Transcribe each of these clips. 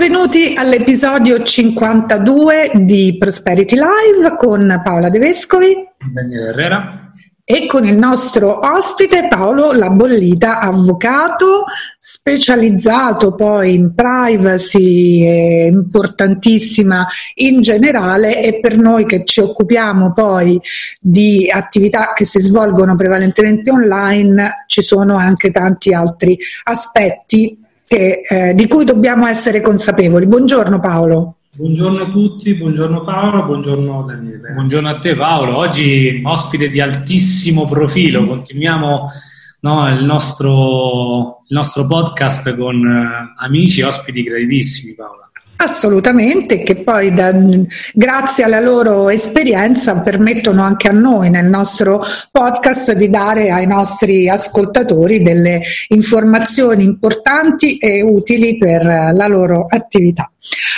Benvenuti all'episodio 52 di Prosperity Live con Paola De Vescovi, Daniele Herrera. e con il nostro ospite Paolo Labollita, avvocato specializzato poi in privacy, eh, importantissima in generale. E per noi che ci occupiamo poi di attività che si svolgono prevalentemente online ci sono anche tanti altri aspetti che, eh, di cui dobbiamo essere consapevoli. Buongiorno Paolo. Buongiorno a tutti, buongiorno Paolo, buongiorno Daniele. Buongiorno a te Paolo, oggi ospite di altissimo profilo, continuiamo no, il, nostro, il, nostro, podcast con uh, amici e ospiti graditissimi Paolo. Assolutamente, che poi da, grazie alla loro esperienza permettono anche a noi nel nostro podcast di dare ai nostri ascoltatori delle informazioni importanti e utili per la loro attività.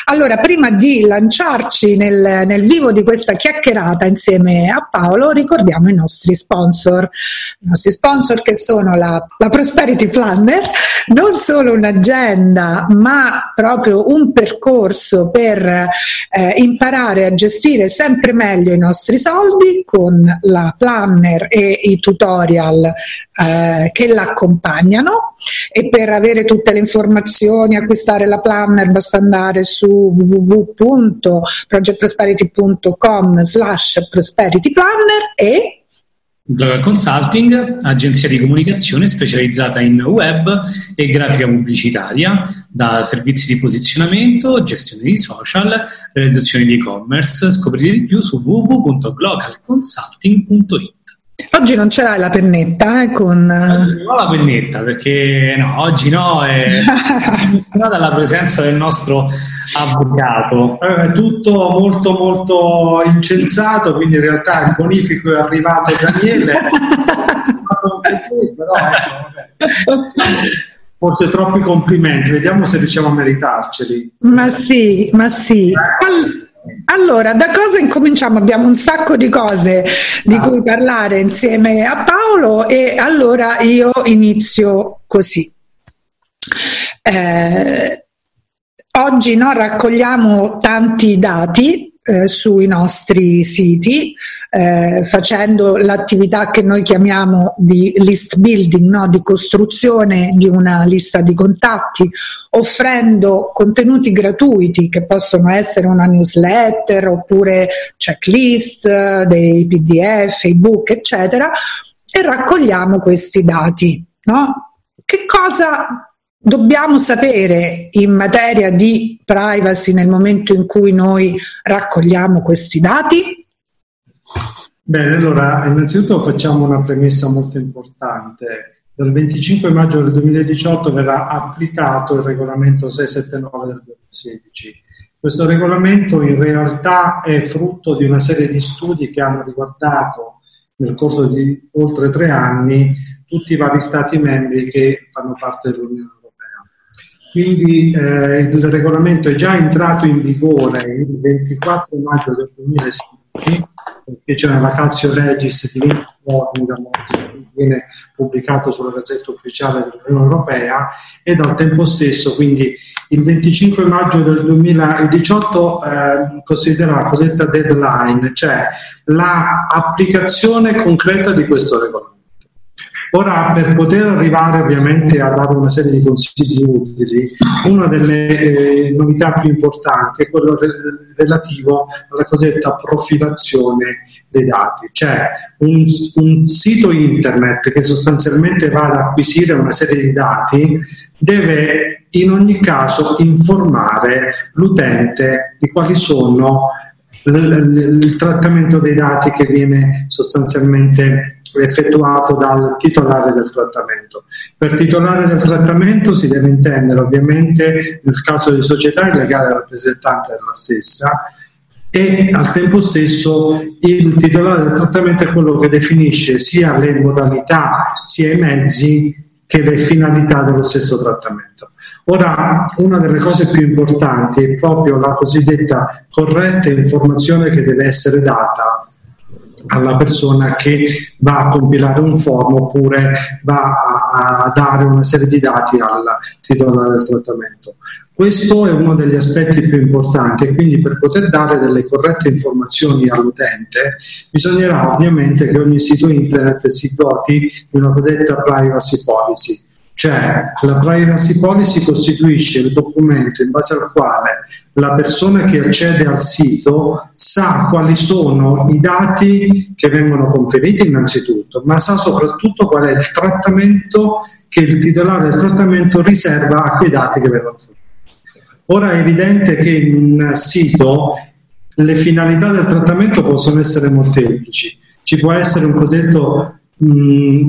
Allora, prima di lanciarci nel, nel vivo di questa chiacchierata insieme a Paolo, ricordiamo i nostri sponsor. I nostri sponsor che sono la, la Prosperity Planner, non solo un'agenda, ma proprio un percorso per eh, imparare a gestire sempre meglio i nostri soldi con la planner e i tutorial eh, che l'accompagnano. E per avere tutte le informazioni, acquistare la planner basta andare su www.projectprosperity.com slash prosperityplanner e Global Consulting, agenzia di comunicazione specializzata in web e grafica pubblicitaria, da servizi di posizionamento, gestione di social, realizzazione di e-commerce. Scoprite di più su www.globalconsulting.it. Oggi non ce l'hai la pennetta, eh, con... Oggi non ho la pennetta perché no, oggi no, è emozionata la presenza del nostro avvocato. È tutto molto molto incensato, quindi in realtà il bonifico è arrivato Daniele. però ecco, forse troppi complimenti, vediamo se riusciamo a meritarceli. Ma sì, ma sì. Allora, da cosa incominciamo? Abbiamo un sacco di cose di cui parlare insieme a Paolo e allora io inizio così. Eh, oggi no, raccogliamo tanti dati eh, sui nostri siti, eh, facendo l'attività che noi chiamiamo di list building, no? di costruzione di una lista di contatti, offrendo contenuti gratuiti che possono essere una newsletter oppure checklist, dei PDF, ebook, eccetera, e raccogliamo questi dati. No? Che cosa dobbiamo sapere in materia di privacy nel momento in cui noi raccogliamo questi dati? Bene, allora innanzitutto facciamo una premessa molto importante. Dal 25 maggio del 2018 verrà applicato il regolamento 679 del 2016. Questo regolamento in realtà è frutto di una serie di studi che hanno riguardato nel corso di oltre tre anni tutti i vari Stati membri che fanno parte dell'Unione Europea. Quindi eh, il regolamento è già entrato in vigore il 24 maggio del 2016 perché c'è una vacazio legis di 20 giorni da molti, viene pubblicato sulla gazzetta ufficiale dell'Unione Europea e al tempo stesso, quindi il 25 maggio del 2018 eh, considera la cosiddetta deadline, cioè l'applicazione concreta di questo regolamento. Ora, per poter arrivare ovviamente a dare una serie di consigli utili, una delle eh, novità più importanti è quello re- relativo alla cosiddetta profilazione dei dati, cioè un, un sito internet che sostanzialmente va ad acquisire una serie di dati deve in ogni caso informare l'utente di quali sono il trattamento dei dati che viene sostanzialmente effettuato dal titolare del trattamento. Per titolare del trattamento si deve intendere ovviamente nel caso di società il legale rappresentante della stessa e al tempo stesso il titolare del trattamento è quello che definisce sia le modalità sia i mezzi che le finalità dello stesso trattamento. Ora, una delle cose più importanti è proprio la cosiddetta corretta informazione che deve essere data alla persona che va a compilare un form oppure va a, a dare una serie di dati al titolare del trattamento. Questo è uno degli aspetti più importanti e quindi per poter dare delle corrette informazioni all'utente bisognerà ovviamente che ogni sito internet si doti di una cosiddetta privacy policy cioè la privacy policy costituisce il documento in base al quale la persona che accede al sito sa quali sono i dati che vengono conferiti innanzitutto, ma sa soprattutto qual è il trattamento che il titolare del trattamento riserva a quei dati che vengono forniti. Ora è evidente che in un sito le finalità del trattamento possono essere molteplici. Ci può essere un cosiddetto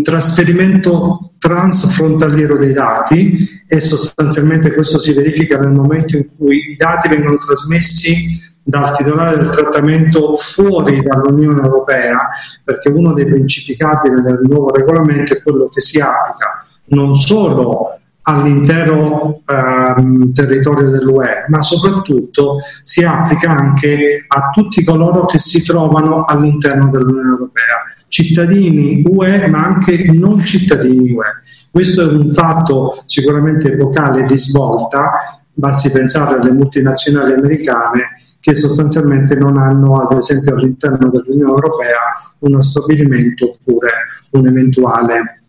trasferimento transfrontaliero dei dati e sostanzialmente questo si verifica nel momento in cui i dati vengono trasmessi dal titolare del trattamento fuori dall'Unione Europea, perché uno dei principi cardine del nuovo regolamento è quello che si applica non solo all'intero ehm, territorio dell'UE, ma soprattutto si applica anche a tutti coloro che si trovano all'interno dell'Unione Europea cittadini UE ma anche non cittadini UE. Questo è un fatto sicuramente epocale di svolta, basti pensare alle multinazionali americane che sostanzialmente non hanno ad esempio all'interno dell'Unione Europea uno stabilimento oppure un eventuale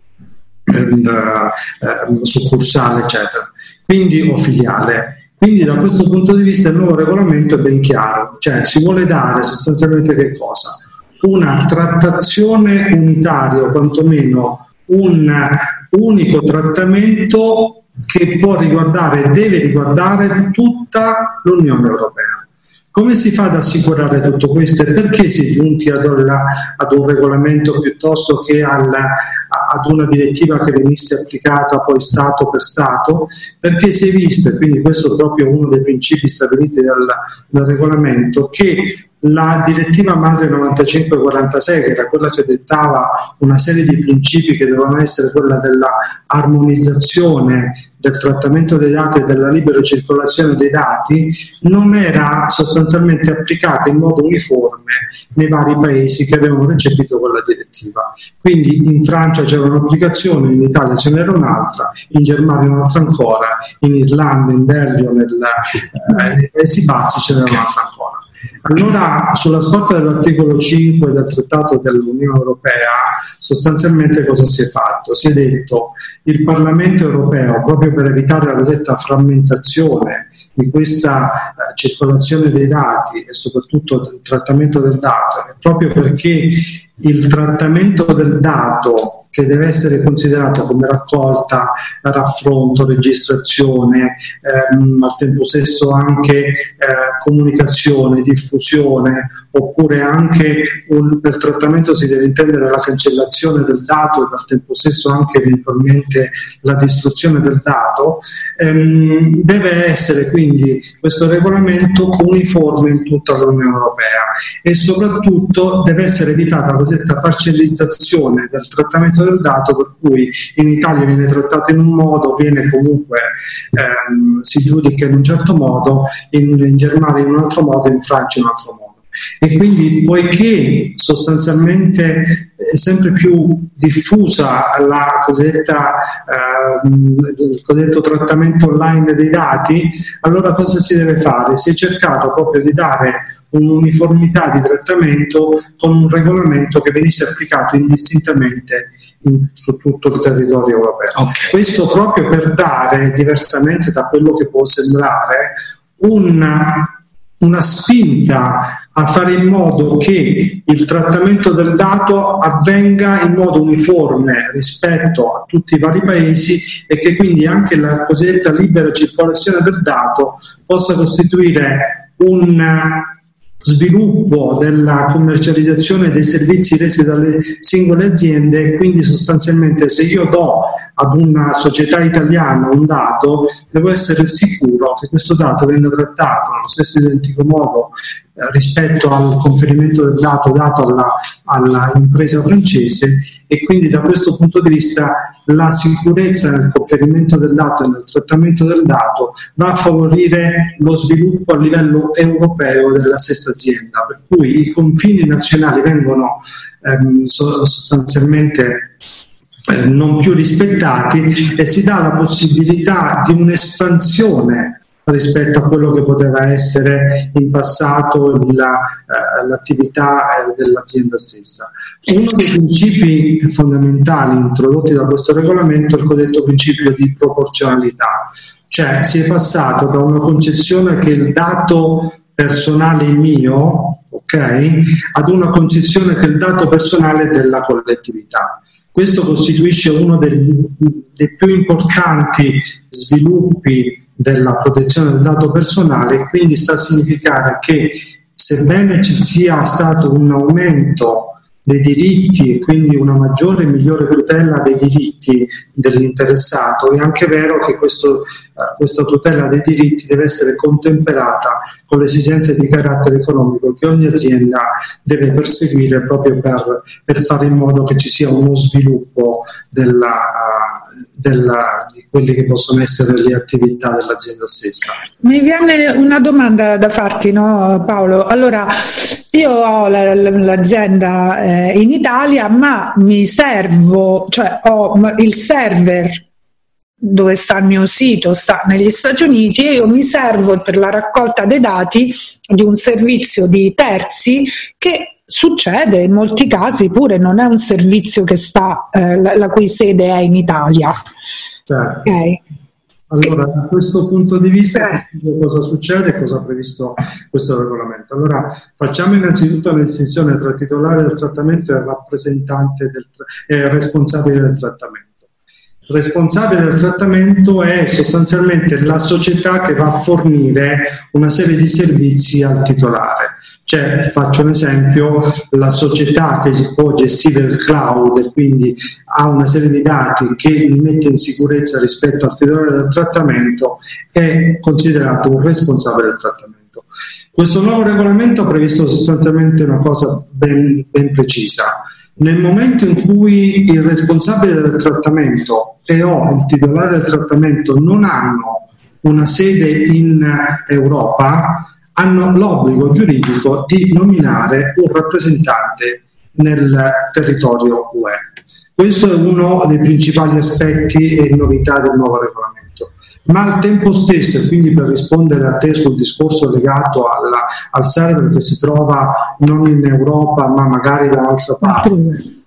eh, succursale eccetera, quindi o filiale. Quindi da questo punto di vista il nuovo regolamento è ben chiaro, cioè si vuole dare sostanzialmente che cosa? Una trattazione unitaria o quantomeno un unico trattamento che può riguardare e deve riguardare tutta l'Unione Europea. Come si fa ad assicurare tutto questo e perché si è giunti ad, ad un regolamento piuttosto che alla, ad una direttiva che venisse applicata poi Stato per Stato? Perché si è visto, e quindi questo è proprio uno dei principi stabiliti dal, dal regolamento, che la direttiva madre 9546, che era quella che dettava una serie di principi che dovevano essere quella della armonizzazione del trattamento dei dati e della libera circolazione dei dati, non era sostanzialmente applicata in modo uniforme nei vari paesi che avevano recepito quella direttiva. Quindi in Francia c'era un'applicazione, in Italia ce n'era un'altra, in Germania un'altra ancora, in Irlanda, in Belgio, nel, eh, nei Paesi Bassi ce n'era un'altra ancora. Allora, sulla scorta dell'articolo 5 del Trattato dell'Unione Europea, sostanzialmente cosa si è fatto? Si è detto che il Parlamento europeo, proprio per evitare la cosiddetta frammentazione di questa eh, circolazione dei dati e soprattutto del trattamento del dato, proprio perché il trattamento del dato che deve essere considerato come raccolta, raffronto, registrazione, ehm, al tempo stesso anche eh, comunicazione, diffusione, oppure anche un, per trattamento si deve intendere la cancellazione del dato e al tempo stesso anche eventualmente la distruzione del dato, ehm, deve essere quindi questo regolamento uniforme in tutta l'Unione Europea e soprattutto deve essere evitata la cosiddetta parcellizzazione del trattamento del dato per cui in Italia viene trattato in un modo, viene comunque ehm, si giudica in un certo modo, in, in Germania in un altro modo, in Francia in un altro modo. E quindi, poiché sostanzialmente è sempre più diffusa la cosiddetta, eh, il cosiddetto trattamento online dei dati, allora cosa si deve fare? Si è cercato proprio di dare un'uniformità di trattamento con un regolamento che venisse applicato indistintamente in, su tutto il territorio europeo. Okay. Questo proprio per dare, diversamente da quello che può sembrare, una, una spinta a fare in modo che il trattamento del dato avvenga in modo uniforme rispetto a tutti i vari paesi e che quindi anche la cosiddetta libera circolazione del dato possa costituire un sviluppo della commercializzazione dei servizi resi dalle singole aziende e quindi sostanzialmente se io do ad una società italiana un dato devo essere sicuro che questo dato venga trattato nello stesso identico modo eh, rispetto al conferimento del dato dato alla, alla impresa francese e quindi da questo punto di vista la sicurezza nel conferimento del dato e nel trattamento del dato va a favorire lo sviluppo a livello europeo della stessa azienda, per cui i confini nazionali vengono ehm, sostanzialmente eh, non più rispettati e si dà la possibilità di un'espansione rispetto a quello che poteva essere in passato la, eh, l'attività eh, dell'azienda stessa. Uno dei principi fondamentali introdotti da questo regolamento è il cosiddetto principio di proporzionalità, cioè si è passato da una concezione che il dato personale mio, ok, ad una concezione che il dato personale della collettività. Questo costituisce uno dei, dei più importanti sviluppi della protezione del dato personale quindi sta a significare che sebbene ci sia stato un aumento dei diritti e quindi una maggiore e migliore tutela dei diritti dell'interessato. È anche vero che questo, uh, questa tutela dei diritti deve essere contemperata con le esigenze di carattere economico che ogni azienda deve perseguire proprio per, per fare in modo che ci sia uno sviluppo della, uh, della, di quelle che possono essere le attività dell'azienda stessa. Mi viene una domanda da farti, no, Paolo? Allora, io ho l'azienda eh, in Italia, ma mi servo, cioè ho il server dove sta il mio sito sta negli Stati Uniti e io mi servo per la raccolta dei dati di un servizio di terzi che succede in molti casi pure non è un servizio che sta eh, la, la, cui sede è inItalia. Certo. Okay. Allora, da questo punto di vista, cosa succede e cosa ha previsto questo regolamento? Allora, facciamo innanzitutto distinzione tra titolare del trattamento e rappresentante del, eh, responsabile del trattamento. Responsabile del trattamento è sostanzialmente la società che va a fornire una serie di servizi al titolare. Cioè, faccio un esempio, la società che può gestire il cloud quindi ha una serie di dati che li mette in sicurezza rispetto al titolare del trattamento è considerato un responsabile del trattamento. Questo nuovo regolamento ha previsto sostanzialmente una cosa ben, ben precisa nel momento in cui il responsabile del trattamento e o il titolare del trattamento non hanno una sede in Europa, hanno l'obbligo giuridico di nominare un rappresentante nel territorio UE. Questo è uno dei principali aspetti e novità del nuovo regolamento ma al tempo stesso, e quindi per rispondere a te sul discorso legato alla, al server che si trova non in Europa ma magari da un'altra parte,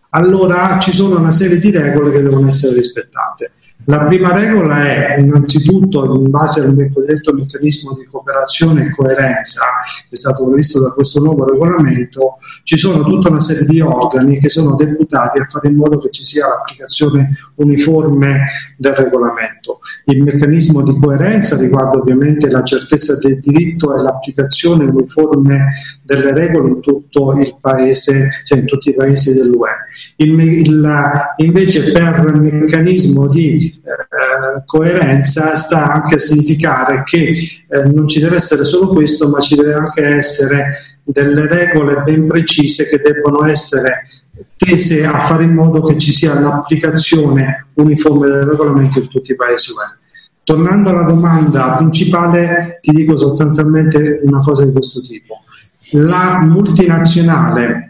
allora ci sono una serie di regole che devono essere rispettate. La prima regola è innanzitutto in base al cosiddetto meccanismo di cooperazione e coerenza che è stato previsto da questo nuovo regolamento, ci sono tutta una serie di organi che sono deputati a fare in modo che ci sia l'applicazione uniforme del regolamento. Il meccanismo di coerenza riguarda ovviamente la certezza del diritto e l'applicazione uniforme delle regole in tutto il paese, cioè in tutti i paesi dell'UE. Il, il, invece per meccanismo di eh, coerenza sta anche a significare che eh, non ci deve essere solo questo, ma ci deve anche essere delle regole ben precise che debbono essere tese a fare in modo che ci sia l'applicazione uniforme del regolamento in tutti i paesi. Tornando alla domanda principale, ti dico sostanzialmente una cosa di questo tipo. La multinazionale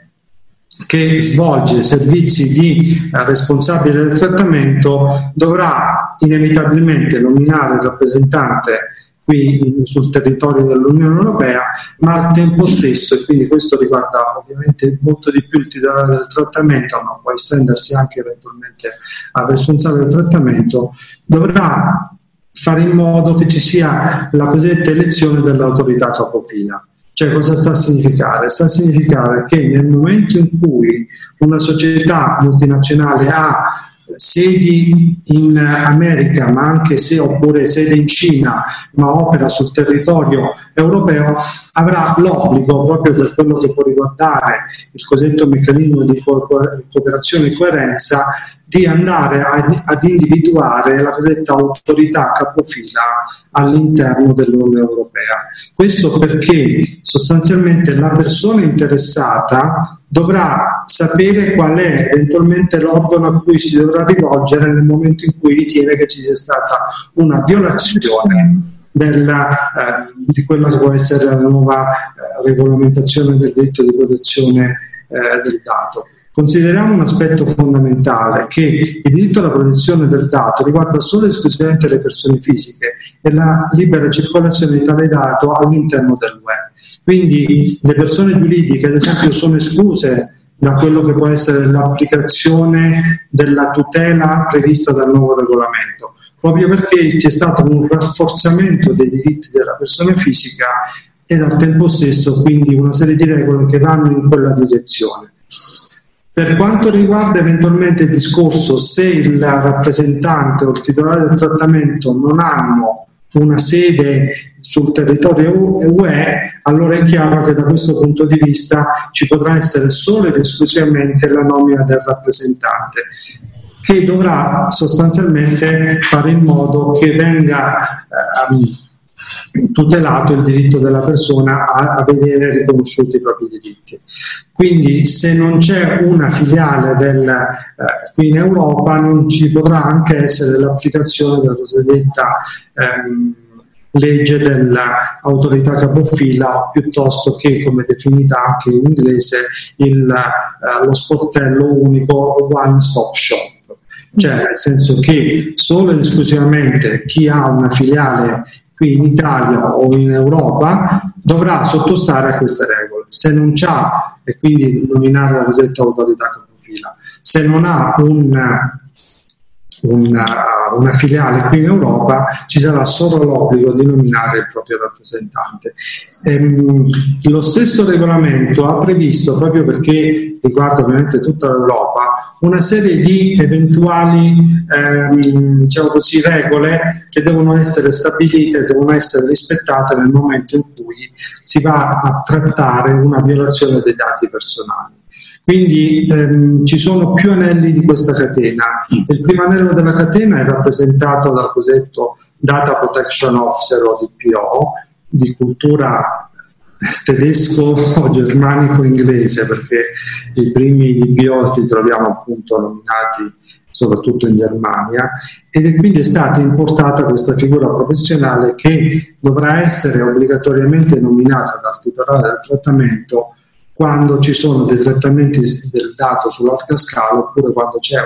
che svolge servizi di responsabile del trattamento dovrà inevitabilmente nominare il rappresentante qui sul territorio dell'Unione Europea, ma al tempo stesso, e quindi questo riguarda ovviamente molto di più il titolare del trattamento, ma può estendersi anche eventualmente al responsabile del trattamento, dovrà fare in modo che ci sia la cosiddetta elezione dell'autorità capofila. Cioè cosa sta a significare? Sta a significare che nel momento in cui una società multinazionale ha sedi in America, ma anche se oppure sede in Cina, ma opera sul territorio europeo, avrà l'obbligo, proprio per quello che può riguardare il cosiddetto meccanismo di cooperazione e coerenza, di andare ad, individuare la cosiddetta autorità capofila all'interno dell'Unione Europea. Questo perché sostanzialmente la persona interessata dovrà sapere qual è eventualmente l'organo a cui si dovrà rivolgere nel momento in cui ritiene che ci sia stata una violazione della, eh, di quella che può essere la nuova eh, regolamentazione del diritto di protezione eh, del dato. Consideriamo un aspetto fondamentale che il diritto alla protezione del dato riguarda solo e esclusivamente le persone fisiche e la libera circolazione di tale dato all'interno del web. Quindi le persone giuridiche, ad esempio, sono escluse da quello che può essere l'applicazione della tutela prevista dal nuovo regolamento, proprio perché c'è stato un rafforzamento dei diritti della persona fisica ed al tempo stesso quindi una serie di regole che vanno in quella direzione. Per quanto riguarda eventualmente il discorso se il rappresentante o il titolare del trattamento non hanno una sede sul territorio UE, allora è chiaro che da questo punto di vista ci potrà essere solo ed esclusivamente la nomina del rappresentante che dovrà sostanzialmente fare in modo che venga eh, tutelato il diritto della persona a, a, vedere riconosciuti i propri diritti. Quindi se non c'è una filiale del, eh, qui in Europa non ci potrà anche essere l'applicazione della cosiddetta ehm, legge dell'autorità capofila piuttosto che come definita anche in inglese il, eh, lo sportello unico one stop shop cioè nel senso che solo ed esclusivamente chi ha una filiale qui in Italia o in Europa dovrà sottostare a queste regole. Se non c'ha, e quindi nominare la cosiddetta autorità capofila, se non ha un una, una, filiale qui in Europa ci sarà solo l'obbligo di nominare il proprio rappresentante. Ehm, lo stesso regolamento ha previsto, proprio perché riguarda ovviamente tutta l'Europa, una serie di eventuali ehm, diciamo così, regole che devono essere stabilite e devono essere rispettate nel momento in cui si va a trattare una violazione dei dati personali. Quindi ehm, ci sono più anelli di questa catena. Il primo anello della catena è rappresentato dal cosiddetto Data Protection Officer o DPO, di cultura tedesco o germanico-inglese, perché i primi DPO li troviamo appunto nominati soprattutto in Germania, ed è quindi stata importata questa figura professionale che dovrà essere obbligatoriamente nominata dal titolare del trattamento quando ci sono dei trattamenti del dato su larga scala oppure quando c'è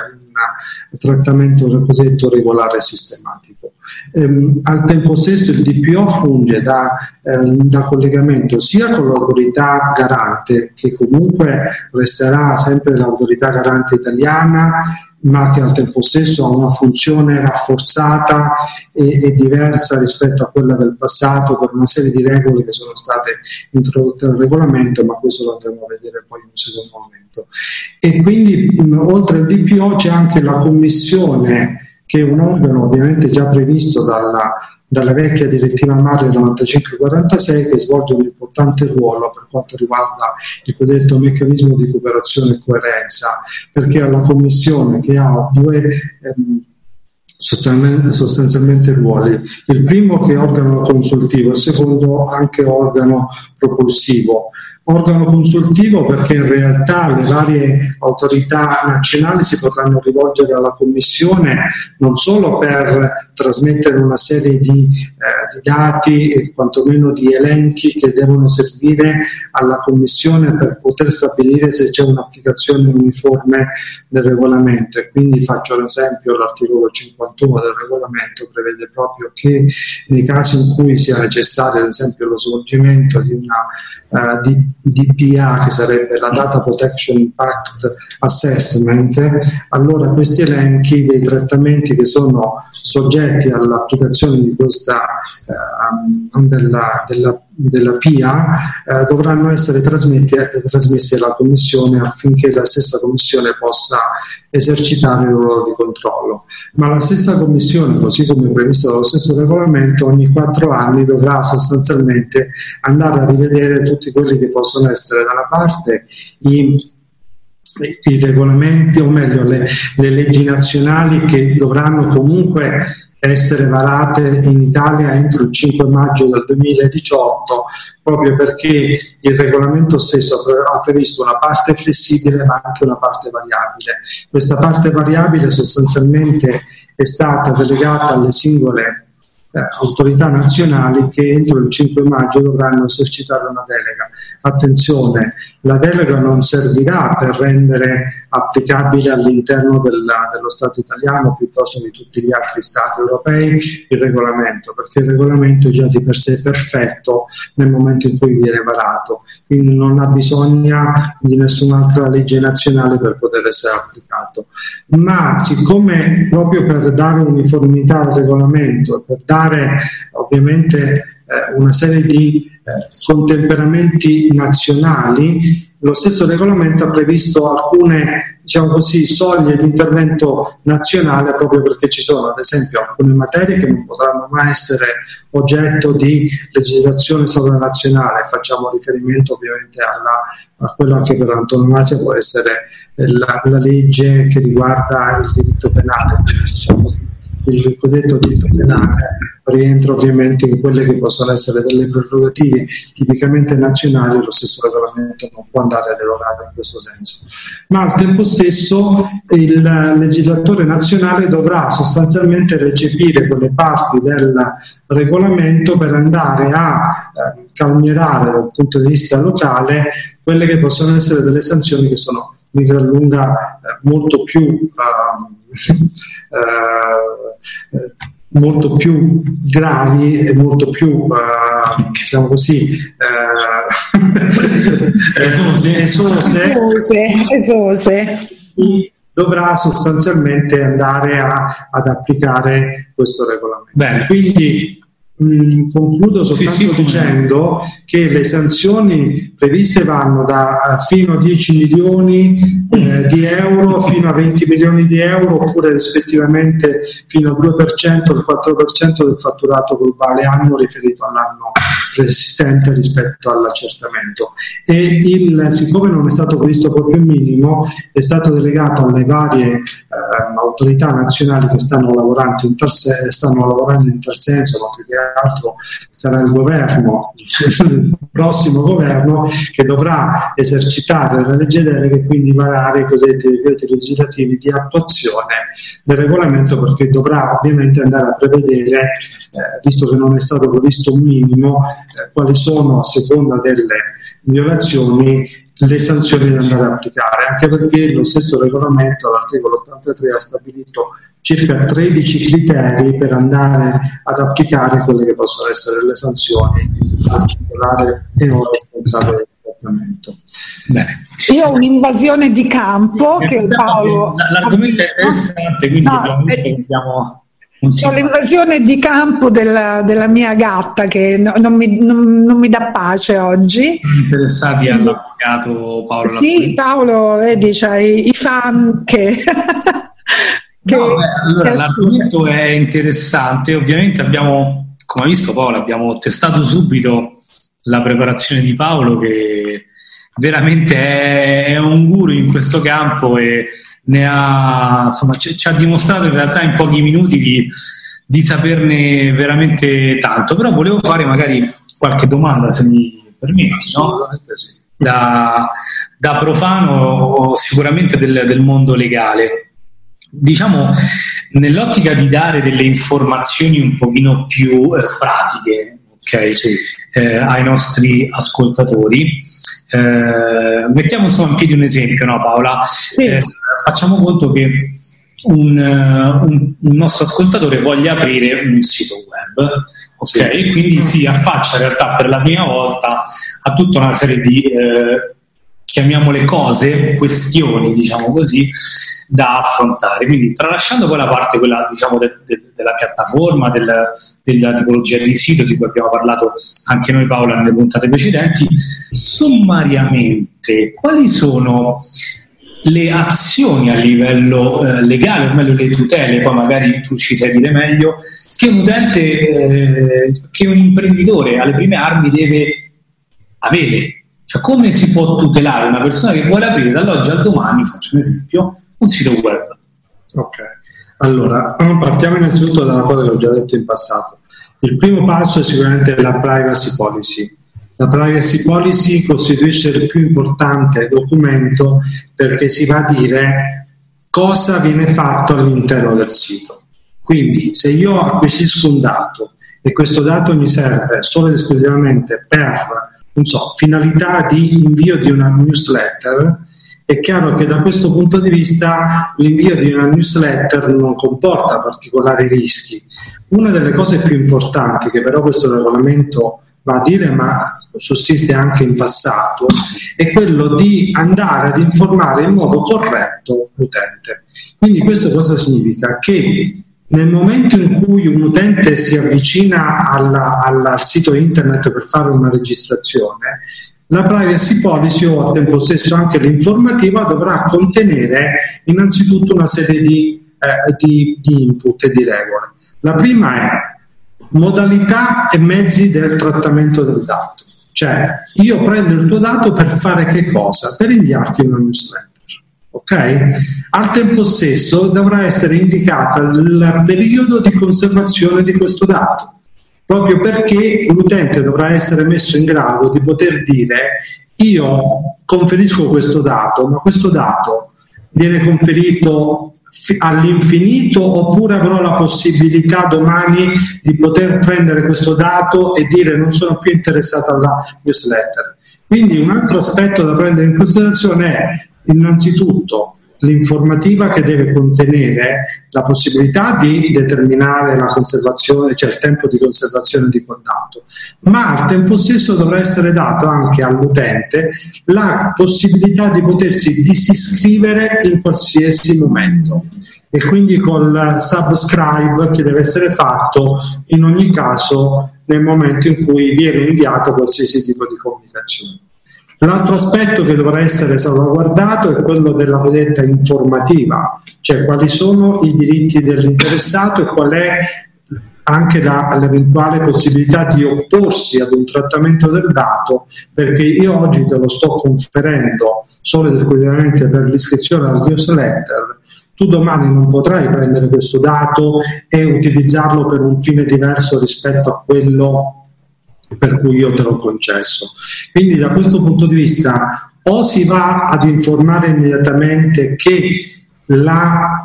un trattamento cosiddetto regolare sistematico. Ehm, al tempo stesso il DPO funge da, ehm, da, collegamento sia con l'autorità garante, che comunque resterà sempre l'autorità garante italiana ma che al tempo stesso ha una funzione rafforzata e, e, diversa rispetto a quella del passato per una serie di regole che sono state introdotte nel regolamento, ma questo lo andremo a vedere poi in un secondo momento. E quindi mh, oltre al DPO c'è anche la commissione che è un organo ovviamente già previsto dalla, dalla vecchia direttiva Mario 9546 che svolge un importante ruolo per quanto riguarda il cosiddetto meccanismo di cooperazione e coerenza, perché è la Commissione che ha due ehm, sostanzialmente, sostanzialmente ruoli. Il primo che è organo consultivo, il secondo anche organo propulsivo. Organo consultivo perché in realtà le varie autorità nazionali si potranno rivolgere alla Commissione non solo per trasmettere una serie di, eh, di dati e quantomeno di elenchi che devono servire alla Commissione per poter stabilire se c'è un'applicazione uniforme del regolamento. E quindi faccio l'esempio l'articolo 51 del regolamento prevede proprio che nei casi in cui sia necessario ad esempio lo svolgimento di una uh, di, DPA che sarebbe la Data Protection Impact Assessment allora questi elenchi dei trattamenti che sono soggetti all'applicazione di questa uh, della, della della PIA eh, dovranno essere trasmessi alla Commissione affinché la stessa Commissione possa esercitare il ruolo di controllo. Ma la stessa Commissione, così come previsto dallo stesso regolamento, ogni quattro anni dovrà sostanzialmente andare a rivedere tutti quelli che possono essere da una parte i i regolamenti o meglio le, le leggi nazionali che dovranno comunque essere varate in Italia entro il 5 maggio del 2018, proprio perché il regolamento stesso ha previsto una parte flessibile ma anche una parte variabile. Questa parte variabile sostanzialmente è stata delegata alle singole autorità nazionali che entro il 5 maggio dovranno esercitare una delega. Attenzione, la delega non servirà per rendere applicabile all'interno della, dello Stato italiano piuttosto di tutti gli altri Stati europei il regolamento, perché il regolamento è già di per sé perfetto nel momento in cui viene varato, quindi non ha bisogno di nessun'altra legge nazionale per poter essere applicato. Ma siccome proprio per dare uniformità al regolamento e per dare ovviamente eh, una serie di eh, contemperamenti nazionali, lo stesso regolamento ha previsto alcune diciamo così, soglie di intervento nazionale proprio perché ci sono ad esempio alcune materie che non potranno mai essere oggetto di legislazione sovranazionale, facciamo riferimento ovviamente alla, a quello che per antonomasia può essere la, la legge che riguarda il diritto penale, diciamo, il cosiddetto diritto penale rientra ovviamente in quelle che possono essere delle prerogative tipicamente nazionali, lo stesso regolamento non può andare ad erogare in questo senso. Ma al tempo stesso il legislatore nazionale dovrà sostanzialmente recepire quelle parti del regolamento per andare a eh, calmierare dal punto di vista locale quelle che possono essere delle sanzioni che sono di gran lunga eh, molto più uh, uh, molto più gravi e molto più, uh, diciamo così, esose, esose, esose, dovrà sostanzialmente andare a, ad applicare questo regolamento. Bene. Quindi Mm, concludo soltanto sì, sì, dicendo che le sanzioni previste vanno da eh, fino a 10 milioni eh, di euro fino a 20 milioni di euro oppure rispettivamente fino al 2% e al 4% del fatturato globale anno riferito all'anno resistente rispetto all'accertamento. E il, siccome non è stato previsto proprio il minimo è stato delegato alle varie eh, autorità nazionali che stanno lavorando in tal, se, stanno lavorando in tal senso ma più che altro sarà il governo il prossimo governo che dovrà esercitare la legge delega e quindi varare i cosiddetti decreti legislativi di attuazione del regolamento perché dovrà ovviamente andare a prevedere eh, visto che non è stato previsto un minimo eh, quali sono a seconda delle violazioni le sanzioni da andare a applicare, anche perché lo stesso regolamento all'articolo 83 ha stabilito circa 13 criteri per andare ad applicare quelle che possono essere le sanzioni particolare e ora responsabile del trattamento. Bene. Io ho un'invasione di campo che Paolo... L'argomento è interessante, quindi no, dobbiamo, eh, dobbiamo ho l'invasione di campo della, della mia gatta che no, non, mi, non, non, mi, dà pace oggi. Interessati all'avvocato Paolo? Sì, Paolo, vedi, c'hai i fan che... che no, beh, allora, che l'argomento è interessante, ovviamente abbiamo, come ha visto Paolo, abbiamo testato subito la preparazione di Paolo che veramente è, è un guru in questo campo e ne ha, insomma, ci, ci, ha dimostrato in realtà in pochi minuti di, di, saperne veramente tanto. Però volevo fare magari qualche domanda, se mi permetti. No? Sì. da, da profano sicuramente del, del mondo legale. Diciamo, nell'ottica di dare delle informazioni un pochino più eh, pratiche okay, sì. eh, ai nostri ascoltatori, eh, mettiamo insomma in piedi un esempio, no Paola? Sì. Eh, facciamo conto che un, un, un, nostro ascoltatore voglia aprire un sito web, ok? Sì. Quindi si affaccia in realtà per la prima volta a tutta una serie di eh, chiamiamole cose, questioni, diciamo così, da affrontare. Quindi tralasciando poi la parte quella, diciamo, de, de, della piattaforma, del, della tipologia di sito di cui abbiamo parlato anche noi Paola nelle puntate precedenti, sommariamente quali sono le azioni a livello eh, legale, o meglio le tutele, poi magari tu ci sai dire meglio, che un utente, eh, che un imprenditore alle prime armi deve avere cioè, come si può tutelare una persona che vuole aprire dall'oggi al domani, faccio un esempio, un sito web? Ok, allora partiamo innanzitutto da una cosa che ho già detto in passato. Il primo passo è sicuramente la privacy policy. La privacy policy costituisce il più importante documento perché si va a dire cosa viene fatto all'interno del sito. Quindi se io acquisisco un dato e questo dato mi serve solo ed esclusivamente per so, finalità di invio di una newsletter, è chiaro che da questo punto di vista l'invio di una newsletter non comporta particolari rischi. Una delle cose più importanti che però questo regolamento va a dire, ma sussiste anche in passato, è quello di andare ad informare in modo corretto l'utente. Quindi questo cosa significa? Che nel momento in cui un utente si avvicina alla, alla, al sito internet per fare una registrazione, la privacy policy o al tempo stesso anche l'informativa dovrà contenere innanzitutto una serie di, eh, di, di input e di regole. La prima è modalità e mezzi del trattamento del dato, cioè io prendo il tuo dato per fare che cosa? Per inviarti una newsletter. Okay? Al tempo stesso dovrà essere indicata il periodo di conservazione di questo dato, proprio perché l'utente dovrà essere messo in grado di poter dire io conferisco questo dato, ma questo dato viene conferito all'infinito oppure avrò la possibilità domani di poter prendere questo dato e dire non sono più interessato alla newsletter. Quindi un altro aspetto da prendere in considerazione è Innanzitutto l'informativa che deve contenere la possibilità di determinare la conservazione, cioè il tempo di conservazione di dato, ma al tempo stesso dovrà essere dato anche all'utente la possibilità di potersi disiscrivere in qualsiasi momento e quindi col subscribe che deve essere fatto in ogni caso nel momento in cui viene inviato qualsiasi tipo di comunicazione. L'altro aspetto che dovrà essere salvaguardato è quello della cosiddetta informativa, cioè quali sono i diritti dell'interessato e qual è anche la, l'eventuale possibilità di opporsi ad un trattamento del dato, perché io oggi te lo sto conferendo solo ed esclusivamente per l'iscrizione al newsletter, tu domani non potrai prendere questo dato e utilizzarlo per un fine diverso rispetto a quello per cui io te l'ho concesso. Quindi da questo punto di vista o si va ad informare immediatamente che la,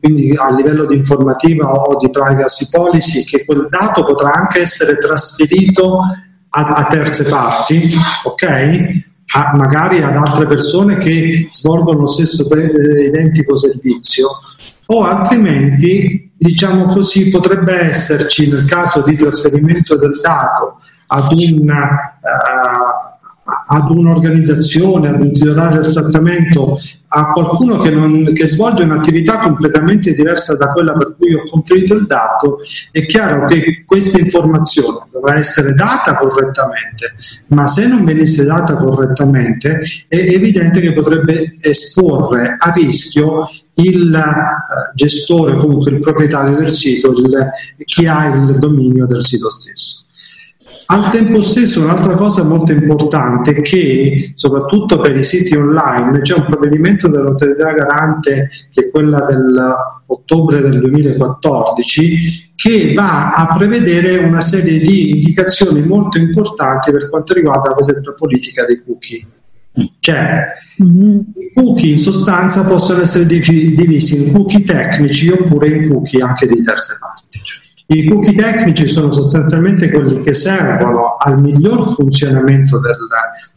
quindi a livello di informativa o di privacy policy che quel dato potrà anche essere trasferito a, a terze parti, ok? A, magari ad altre persone che svolgono lo stesso identico servizio o altrimenti diciamo così potrebbe esserci nel caso di trasferimento del dato ad, una, uh, ad un'organizzazione, ad un titolare del trattamento, a qualcuno che, non, che, svolge un'attività completamente diversa da quella per cui ho conferito il dato, è chiaro che questa informazione dovrà essere data correttamente, ma se non venisse data correttamente è evidente che potrebbe esporre a rischio il uh, gestore, comunque il proprietario del sito, il, chi ha il dominio del sito stesso. Al tempo stesso un'altra cosa molto importante è che soprattutto per i siti online c'è un provvedimento dell'autorità garante che è quella dell'ottobre del 2014 che va a prevedere una serie di indicazioni molto importanti per quanto riguarda la cosiddetta politica dei cookie. Cioè, mm-hmm. i cookie in sostanza possono essere divisi in cookie tecnici oppure in cookie anche di terze parti. I cookie tecnici sono sostanzialmente quelli che servono al miglior funzionamento del,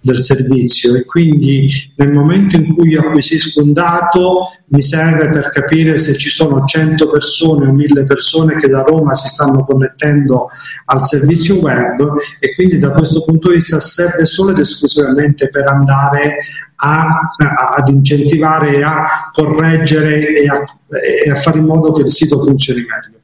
del, servizio e quindi nel momento in cui io acquisisco un dato mi serve per capire se ci sono 100 persone o 1000 persone che da Roma si stanno connettendo al servizio web e quindi da questo punto di vista serve solo ed esclusivamente per andare a, a, ad incentivare e a correggere e a, e a fare in modo che il sito funzioni meglio.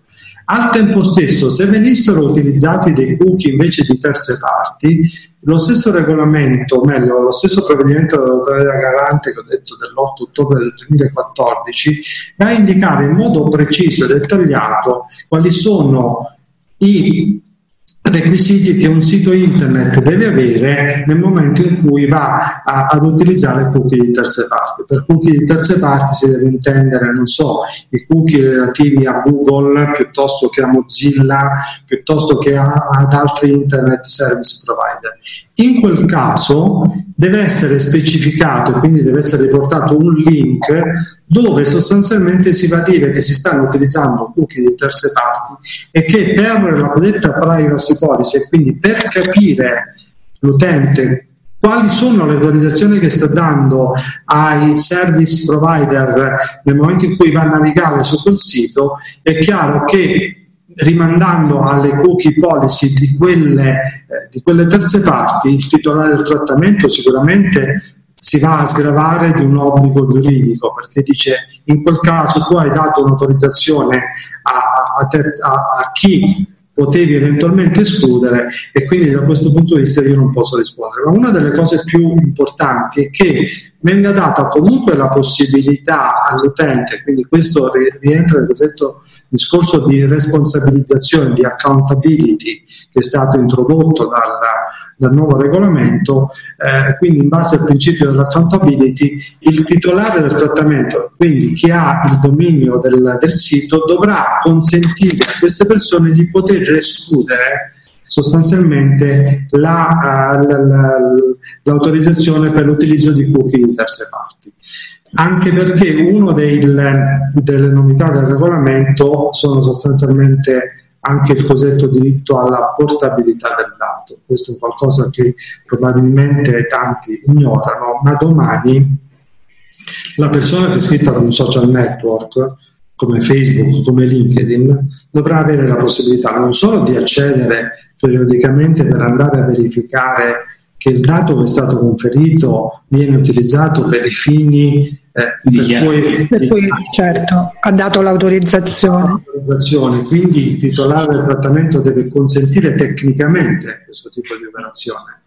Al tempo stesso, se venissero utilizzati dei cookie invece di terze parti, lo stesso regolamento, o meglio, lo stesso provvedimento dell'autorità garante che ho detto dell'8 ottobre del 2014, va a indicare in modo preciso e dettagliato quali sono i requisiti che un sito internet deve avere nel momento in cui va a, ad utilizzare cookie di terze parti. Per cookie di terze parti si deve intendere, non so, i cookie relativi a Google piuttosto che a Mozilla, piuttosto che a, ad altri internet service provider. In quel caso deve essere specificato, quindi deve essere riportato un link dove sostanzialmente si va a dire che si stanno utilizzando cookie di terze parti e che per la cosiddetta privacy policy e quindi per capire l'utente quali sono le autorizzazioni che sta dando ai service provider nel momento in cui va a navigare su quel sito, è chiaro che rimandando alle cookie policy di quelle, eh, di quelle terze parti, il titolare del trattamento sicuramente si va a sgravare di un obbligo giuridico perché dice in quel caso tu hai dato un'autorizzazione a, a, terza, a, a chi potevi eventualmente escludere e quindi da questo punto di vista io non posso rispondere. Ma una delle cose più importanti è che venga data comunque la possibilità all'utente, quindi questo rientra nel cosiddetto discorso di responsabilizzazione, di accountability che è stato introdotto dal, dal nuovo regolamento, eh, quindi in base al principio dell'accountability il titolare del trattamento, quindi chi ha il dominio del, del sito, dovrà consentire a queste persone di poter escludere sostanzialmente la, uh, la, la, l'autorizzazione per l'utilizzo di cookie di terze parti. Anche perché una delle novità del regolamento sono sostanzialmente anche il cosiddetto diritto alla portabilità del dato. Questo è qualcosa che probabilmente tanti ignorano, ma domani la persona che è iscritta ad un social network come Facebook, come LinkedIn, dovrà avere la possibilità non solo di accedere periodicamente per andare a verificare che il dato che è stato conferito viene utilizzato per i fini eh, per, cui, per cui certo ha dato l'autorizzazione. l'autorizzazione. Quindi il titolare del trattamento deve consentire tecnicamente questo tipo di operazione.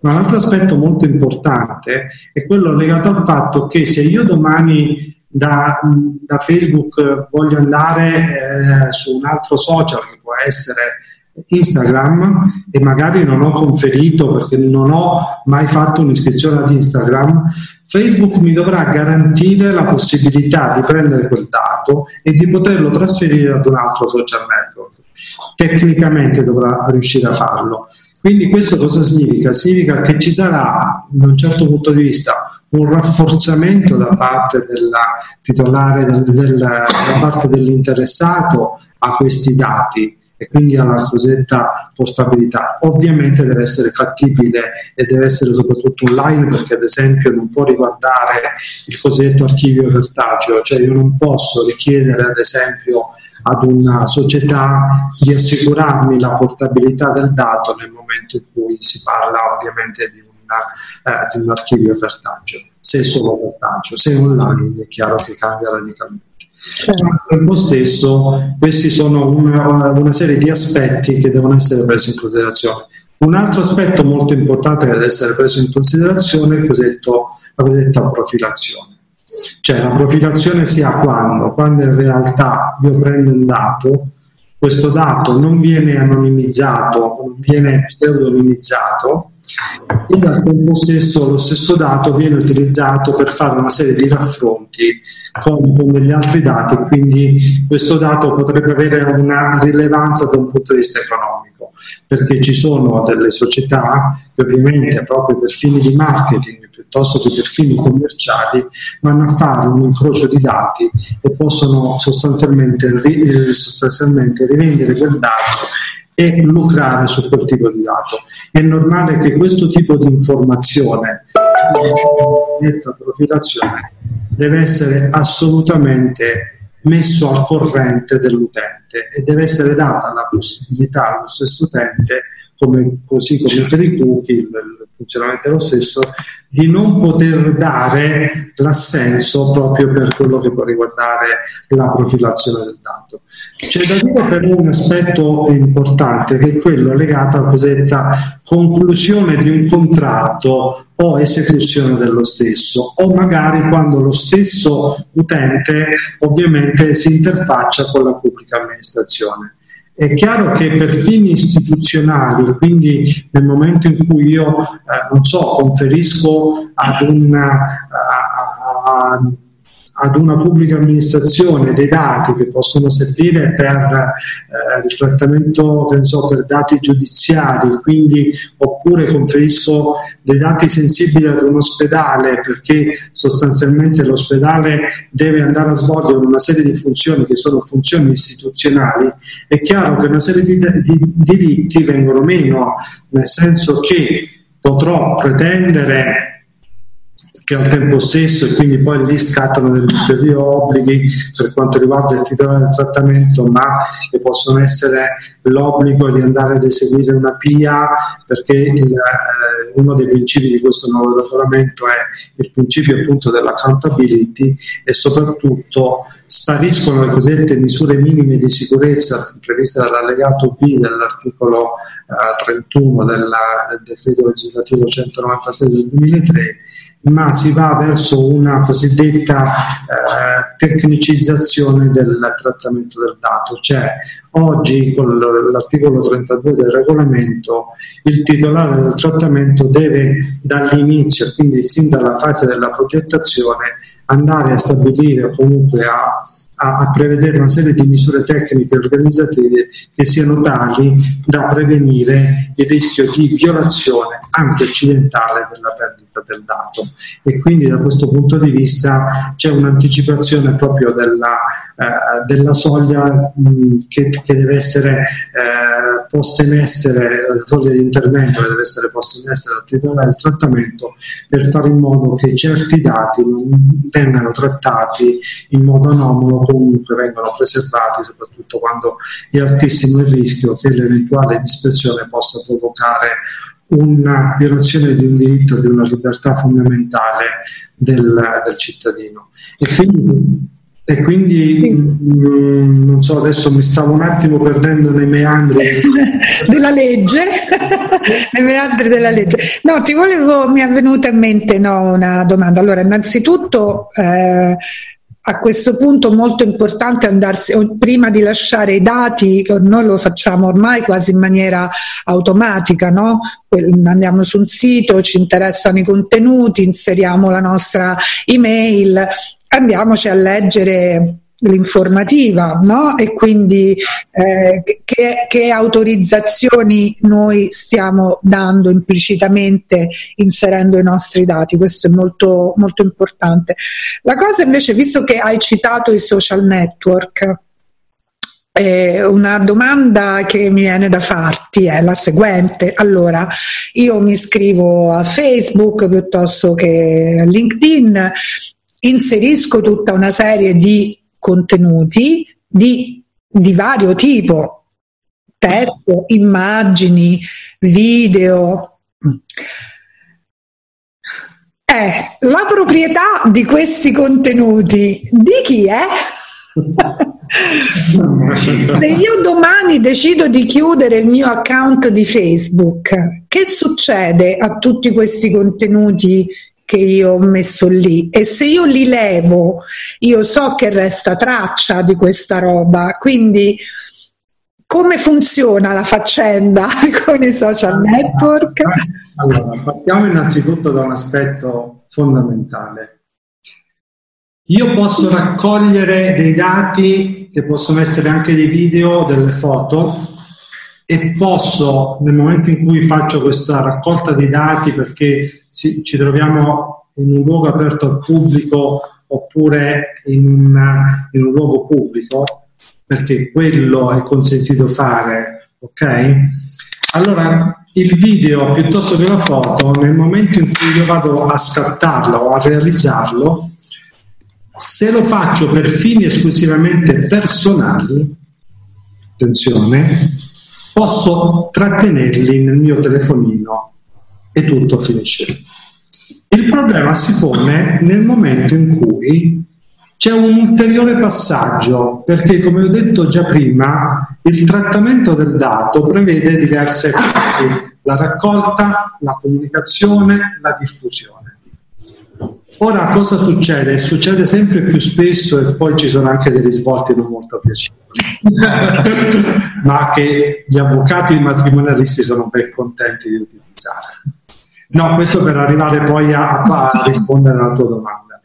Ma l'altro aspetto molto importante è quello legato al fatto che se io domani da, da Facebook voglio andare eh, su un altro social che può essere Instagram e magari non ho conferito perché non ho mai fatto un'iscrizione ad Instagram, Facebook mi dovrà garantire la possibilità di prendere quel dato e di poterlo trasferire ad un altro social network. Tecnicamente dovrà riuscire a farlo. Quindi questo cosa significa? Significa che ci sarà, da un certo punto di vista, un rafforzamento da parte del titolare, del, del, da parte dell'interessato a questi dati e quindi alla cosiddetta portabilità. Ovviamente deve essere fattibile e deve essere soprattutto online perché ad esempio non può riguardare il cosiddetto archivio cartaceo, cioè io non posso richiedere ad esempio ad una società di assicurarmi la portabilità del dato nel momento in cui si parla ovviamente di, una, eh, di un archivio cartaceo. Se solo cartaceo, se online è chiaro che cambia radicalmente. Certo. Al tempo stesso, questi sono una, una, serie di aspetti che devono essere presi in considerazione. Un altro aspetto molto importante che deve essere preso in considerazione è cosiddetto, la cosiddetta profilazione. Cioè la profilazione si ha quando? Quando in realtà io prendo un dato, questo dato non viene anonimizzato, non viene pseudonimizzato e al tempo stesso lo stesso dato viene utilizzato per fare una serie di raffronti con, con degli altri dati, quindi questo dato potrebbe avere una rilevanza da un punto di vista economico, perché ci sono delle società che ovviamente proprio per fini di marketing, piuttosto che per fini commerciali vanno a fare un incrocio di dati e possono sostanzialmente, sostanzialmente rivendere quel dato e lucrare su quel tipo di dato. È normale che questo tipo di informazione, netta profilazione, deve essere assolutamente messo al corrente dell'utente e deve essere data la possibilità allo stesso utente, come, così come per i cookie, il funzionamento è lo stesso, di non poter dare l'assenso proprio per quello che può riguardare la profilazione del dato. C'è da dire però un aspetto importante che è quello legato alla cosiddetta conclusione di un contratto o esecuzione dello stesso o magari quando lo stesso utente ovviamente si interfaccia con la pubblica amministrazione. È chiaro che per fini istituzionali, quindi nel momento in cui io, eh, non so, conferisco ad una, a, a, ad una pubblica amministrazione dei dati che possono servire per eh, il trattamento, so, per dati giudiziari, quindi oppure conferisco dei dati sensibili ad un ospedale perché sostanzialmente l'ospedale deve andare a svolgere una serie di funzioni che sono funzioni istituzionali, è chiaro che una serie di, di diritti vengono meno, nel senso che potrò pretendere che al tempo stesso e quindi poi lì scattano degli ulteriori obblighi per quanto riguarda il titolare del trattamento, ma possono essere l'obbligo di andare ad eseguire una PIA perché il, eh, uno dei principi di questo nuovo regolamento è il principio appunto dell'accountability e soprattutto spariscono le cosiddette misure minime di sicurezza previste dall'allegato B dell'articolo eh, 31 della, del decreto legislativo 196 del 2003 ma si va verso una cosiddetta eh, tecnicizzazione del trattamento del dato, cioè oggi con l'articolo 32 del regolamento il titolare del trattamento deve dall'inizio, quindi sin dalla fase della progettazione, andare a stabilire o comunque a a, a, prevedere una serie di misure tecniche e organizzative che siano tali da prevenire il rischio di violazione anche occidentale della perdita del dato. E quindi da questo punto di vista c'è un'anticipazione proprio della, eh, della soglia mh, che, che, deve essere eh, posta in essere, la soglia di intervento che deve essere posta in essere dal titolare del trattamento per fare in modo che certi dati vengano trattati in modo anomalo comunque vengono preservati, soprattutto quando è altissimo il rischio che l'eventuale dispersione possa provocare una violazione di un diritto, di una libertà fondamentale del, del cittadino. E quindi, e quindi mh, mm, non so, adesso mi stavo un attimo perdendo nei meandri della legge, nei meandri della legge. No, ti volevo, mi è venuta in mente no, una domanda. Allora, innanzitutto eh, a questo punto molto importante andarsi, prima di lasciare i dati, noi lo facciamo ormai quasi in maniera automatica, no? andiamo su un sito, ci interessano i contenuti, inseriamo la nostra email, andiamoci a leggere l'informativa no? e quindi eh, che, che, autorizzazioni noi stiamo dando implicitamente inserendo i nostri dati, questo è molto, molto importante. La cosa invece, visto che hai citato i social network, eh, una domanda che mi viene da farti è la seguente. Allora, io mi iscrivo a Facebook piuttosto che a LinkedIn, inserisco tutta una serie di contenuti di, di vario tipo, testo, immagini, video. Eh, la proprietà di questi contenuti di chi è? Se io domani decido di chiudere il mio account di Facebook, che succede a tutti questi contenuti che io ho messo lì e se io li levo io so che resta traccia di questa roba quindi come funziona la faccenda con i social network? Allora, partiamo innanzitutto da un aspetto fondamentale. Io posso raccogliere dei dati che possono essere anche dei video, delle foto, e posso, nel momento in cui faccio questa raccolta di dati, perché ci troviamo in un luogo aperto al pubblico oppure in, una, in un luogo pubblico, perché quello è consentito fare, ok? Allora il video piuttosto che la foto, nel momento in cui io vado a scattarlo o a realizzarlo, se lo faccio per fini esclusivamente personali, attenzione, posso trattenerli nel mio telefonino e tutto finisce. Il problema si pone nel momento in cui c'è un ulteriore passaggio, perché come ho detto già prima, il trattamento del dato prevede diverse fasi, la raccolta, la comunicazione, la diffusione. Ora cosa succede? Succede sempre più spesso e poi ci sono anche dei risvolti non molto piacevoli, ma che gli avvocati matrimonialisti sono ben contenti di utilizzare. No, questo per arrivare poi a, a rispondere alla tua domanda.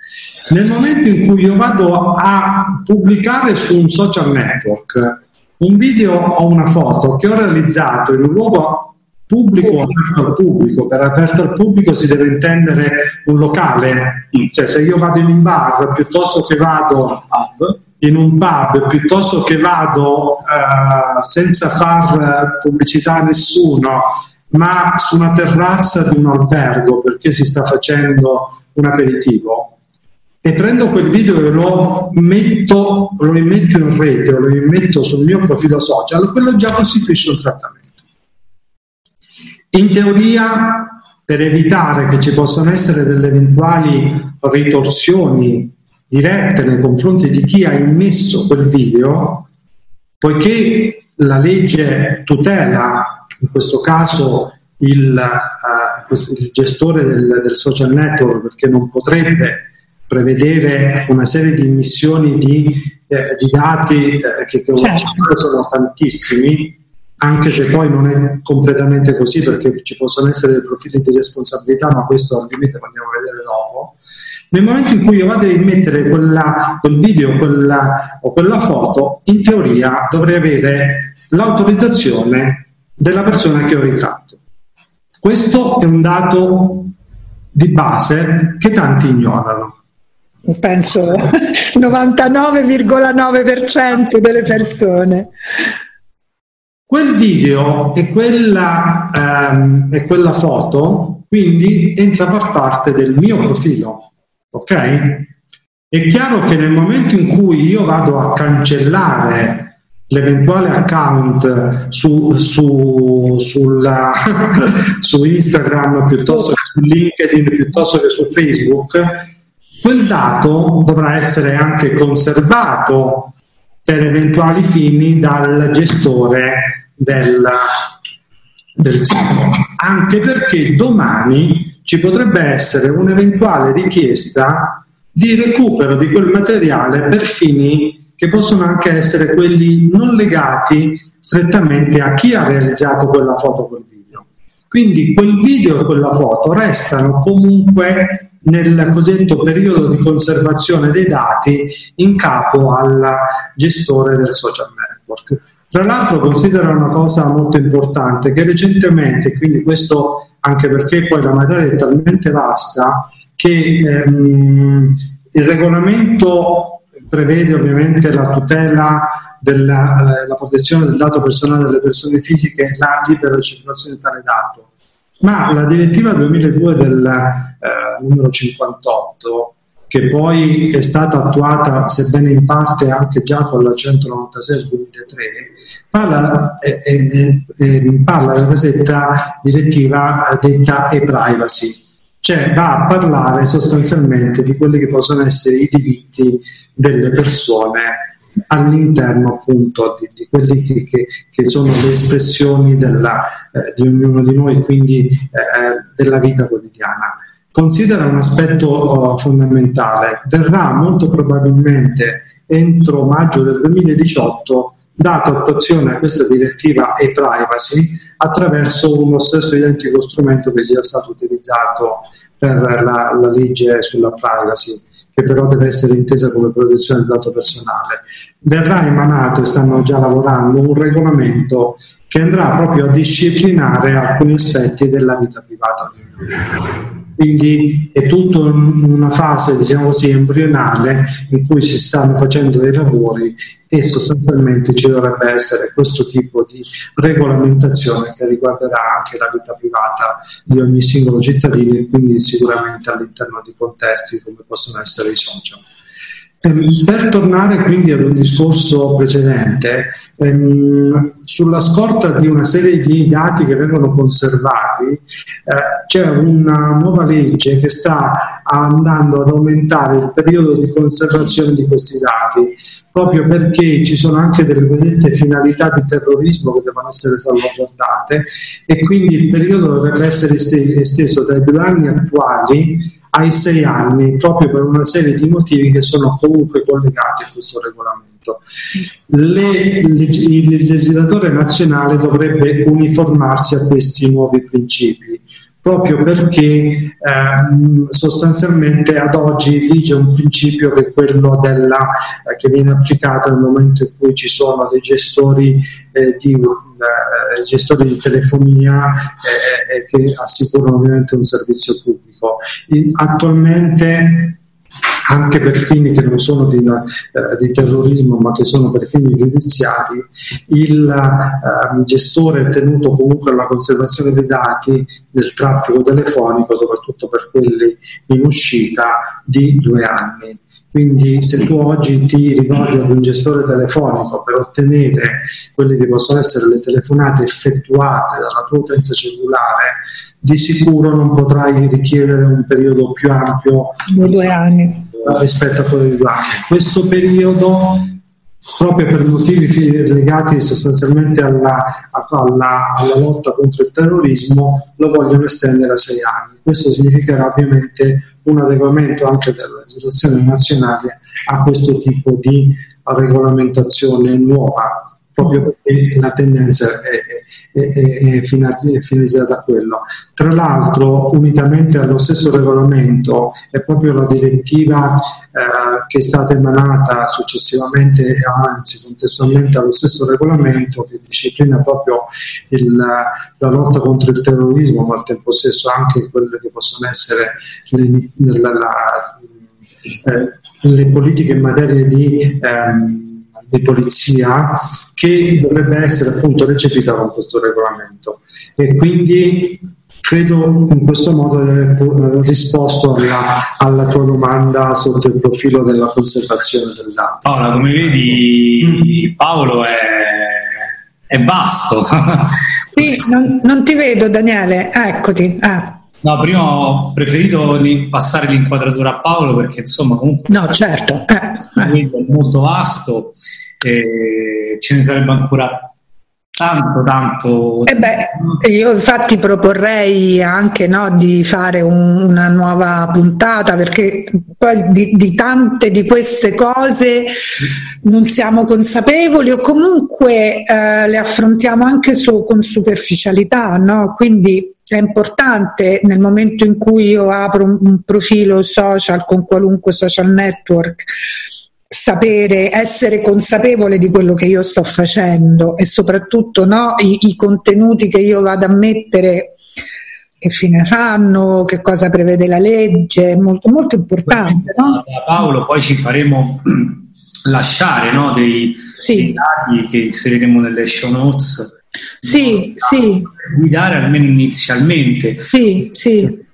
Nel momento in cui io vado a pubblicare su un social network un video o una foto che ho realizzato in un luogo pubblico o aperto al pubblico, per aperto al pubblico si deve intendere un locale, cioè se io vado in un bar piuttosto che vado in un pub, piuttosto che vado uh, senza far pubblicità a nessuno, ma su una terrazza di un albergo perché si sta facendo un aperitivo? E prendo quel video e lo metto, lo immetto in rete o lo immetto sul mio profilo social, quello già costituisce un trattamento. In teoria, per evitare che ci possano essere delle eventuali ritorsioni dirette nei confronti di chi ha immesso quel video, poiché la legge tutela in questo caso il, uh, il gestore del, del, social network perché non potrebbe prevedere una serie di emissioni di, eh, di dati eh, che, che certo. sono tantissimi anche se poi non è completamente così perché ci possono essere dei profili di responsabilità, ma questo al limite lo andiamo a vedere dopo. Nel momento in cui io vado a immettere quella, quel video quella, o quella foto, in teoria dovrei avere l'autorizzazione della persona che ho ritratto. Questo è un dato di base che tanti ignorano. Penso 99,9% delle persone. Quel video e quella, ehm, e quella foto quindi entra a far parte del mio profilo, ok? È chiaro che nel momento in cui io vado a cancellare l'eventuale account su, su, sulla, su Instagram piuttosto che su LinkedIn piuttosto che su Facebook, quel dato dovrà essere anche conservato per eventuali fini dal gestore del, del sito, anche perché domani ci potrebbe essere un'eventuale richiesta di recupero di quel materiale per fini che possono anche essere quelli non legati strettamente a chi ha realizzato quella foto quel video. Quindi quel video e quella foto restano comunque nel cosiddetto periodo di conservazione dei dati in capo al gestore del social network. Tra l'altro considera una cosa molto importante che recentemente, quindi questo anche perché poi la materia è talmente vasta, che ehm, il regolamento prevede ovviamente la tutela della la protezione del dato personale delle persone fisiche e la libera circolazione di tale dato. Ma la direttiva 2002 del eh, numero 58, che poi è stata attuata, sebbene in parte anche già con la 196 del 2003, parla, eh, eh, eh, parla della cosiddetta direttiva detta e-privacy cioè va a parlare sostanzialmente di quelli che possono essere i diritti delle persone all'interno appunto di, di quelli che, che, che, sono le espressioni della, eh, di ognuno di noi, quindi eh, della vita quotidiana. Considera un aspetto oh, fondamentale, verrà molto probabilmente entro maggio del 2018 data attuazione a questa direttiva e-privacy attraverso uno stesso identico strumento che già è stato utilizzato per la, la legge sulla privacy, che però deve essere intesa come protezione del dato personale. Verrà emanato, e stanno già lavorando, un regolamento che andrà proprio a disciplinare alcuni aspetti della vita privata quindi è tutto in una fase, diciamo così, embrionale in cui si stanno facendo dei lavori e sostanzialmente ci dovrebbe essere questo tipo di regolamentazione che riguarderà anche la vita privata di ogni singolo cittadino e quindi sicuramente all'interno di contesti come possono essere i social. Per tornare quindi ad un discorso precedente, ehm, sulla scorta di una serie di dati che vengono conservati, eh, c'è una nuova legge che sta andando ad aumentare il periodo di conservazione di questi dati, proprio perché ci sono anche delle vedette finalità di terrorismo che devono essere salvaguardate e quindi il periodo dovrebbe essere esteso dai due anni attuali ai sei anni proprio per una serie di motivi che sono comunque collegati a questo regolamento. Le, il legislatore nazionale dovrebbe uniformarsi a questi nuovi principi proprio perché eh, sostanzialmente ad oggi vige un principio che è quello della, eh, che viene applicato nel momento in cui ci sono dei gestori eh, di eh, gestori di telefonia eh, eh, che assicurano ovviamente un servizio pubblico. In, attualmente anche per fini che non sono di, eh, di, terrorismo ma che sono per fini giudiziari, il eh, gestore è tenuto comunque alla conservazione dei dati del traffico telefonico, soprattutto per quelli in uscita, di due anni. Quindi se tu oggi ti rivolgi ad un gestore telefonico per ottenere quelle che possono essere le telefonate effettuate dalla tua utenza cellulare, di sicuro non potrai richiedere un periodo più ampio di due anni rispetto a quello di due anni. Questo periodo proprio per motivi legati sostanzialmente alla, alla, alla, lotta contro il terrorismo, lo vogliono estendere a sei anni. Questo significherà ovviamente un adeguamento anche della legislazione nazionale a questo tipo di regolamentazione nuova, proprio perché la tendenza è, è, è, è finalizzata a quello. Tra l'altro, unitamente allo stesso regolamento, è proprio la direttiva eh, che è stata emanata successivamente, anzi contestualmente allo stesso regolamento che disciplina proprio il, la lotta contro il terrorismo, ma al tempo stesso anche quelle che possono essere le, la, la, eh, le politiche in materia di... Ehm, di polizia che dovrebbe essere appunto recepita con questo regolamento e quindi credo in questo modo di aver eh, risposto alla, alla, tua domanda sotto il profilo della conservazione del dato. Paola, come vedi mm. Paolo è, è vasto. sì, non, non, ti vedo Daniele, eccoti. Eh. No, prima ho preferito passare l'inquadratura a Paolo perché insomma comunque no, certo. eh, eh. è molto vasto e ce ne sarebbe ancora tanto, tanto. Eh beh, io infatti proporrei anche no, di fare un, una nuova puntata perché poi di, di, tante di queste cose non siamo consapevoli o comunque eh, le affrontiamo anche su, con superficialità, no? quindi è importante nel momento in cui io apro un, un profilo social con qualunque social network sapere, essere consapevole di quello che io sto facendo e soprattutto no, i, i, contenuti che io vado a mettere che fine fanno, che cosa prevede la legge, è molto, molto importante. No? Paolo, poi ci faremo lasciare no, dei, sì. dei dati che inseriremo nelle show notes. Sì, sì. Guidare almeno inizialmente. Sì, sì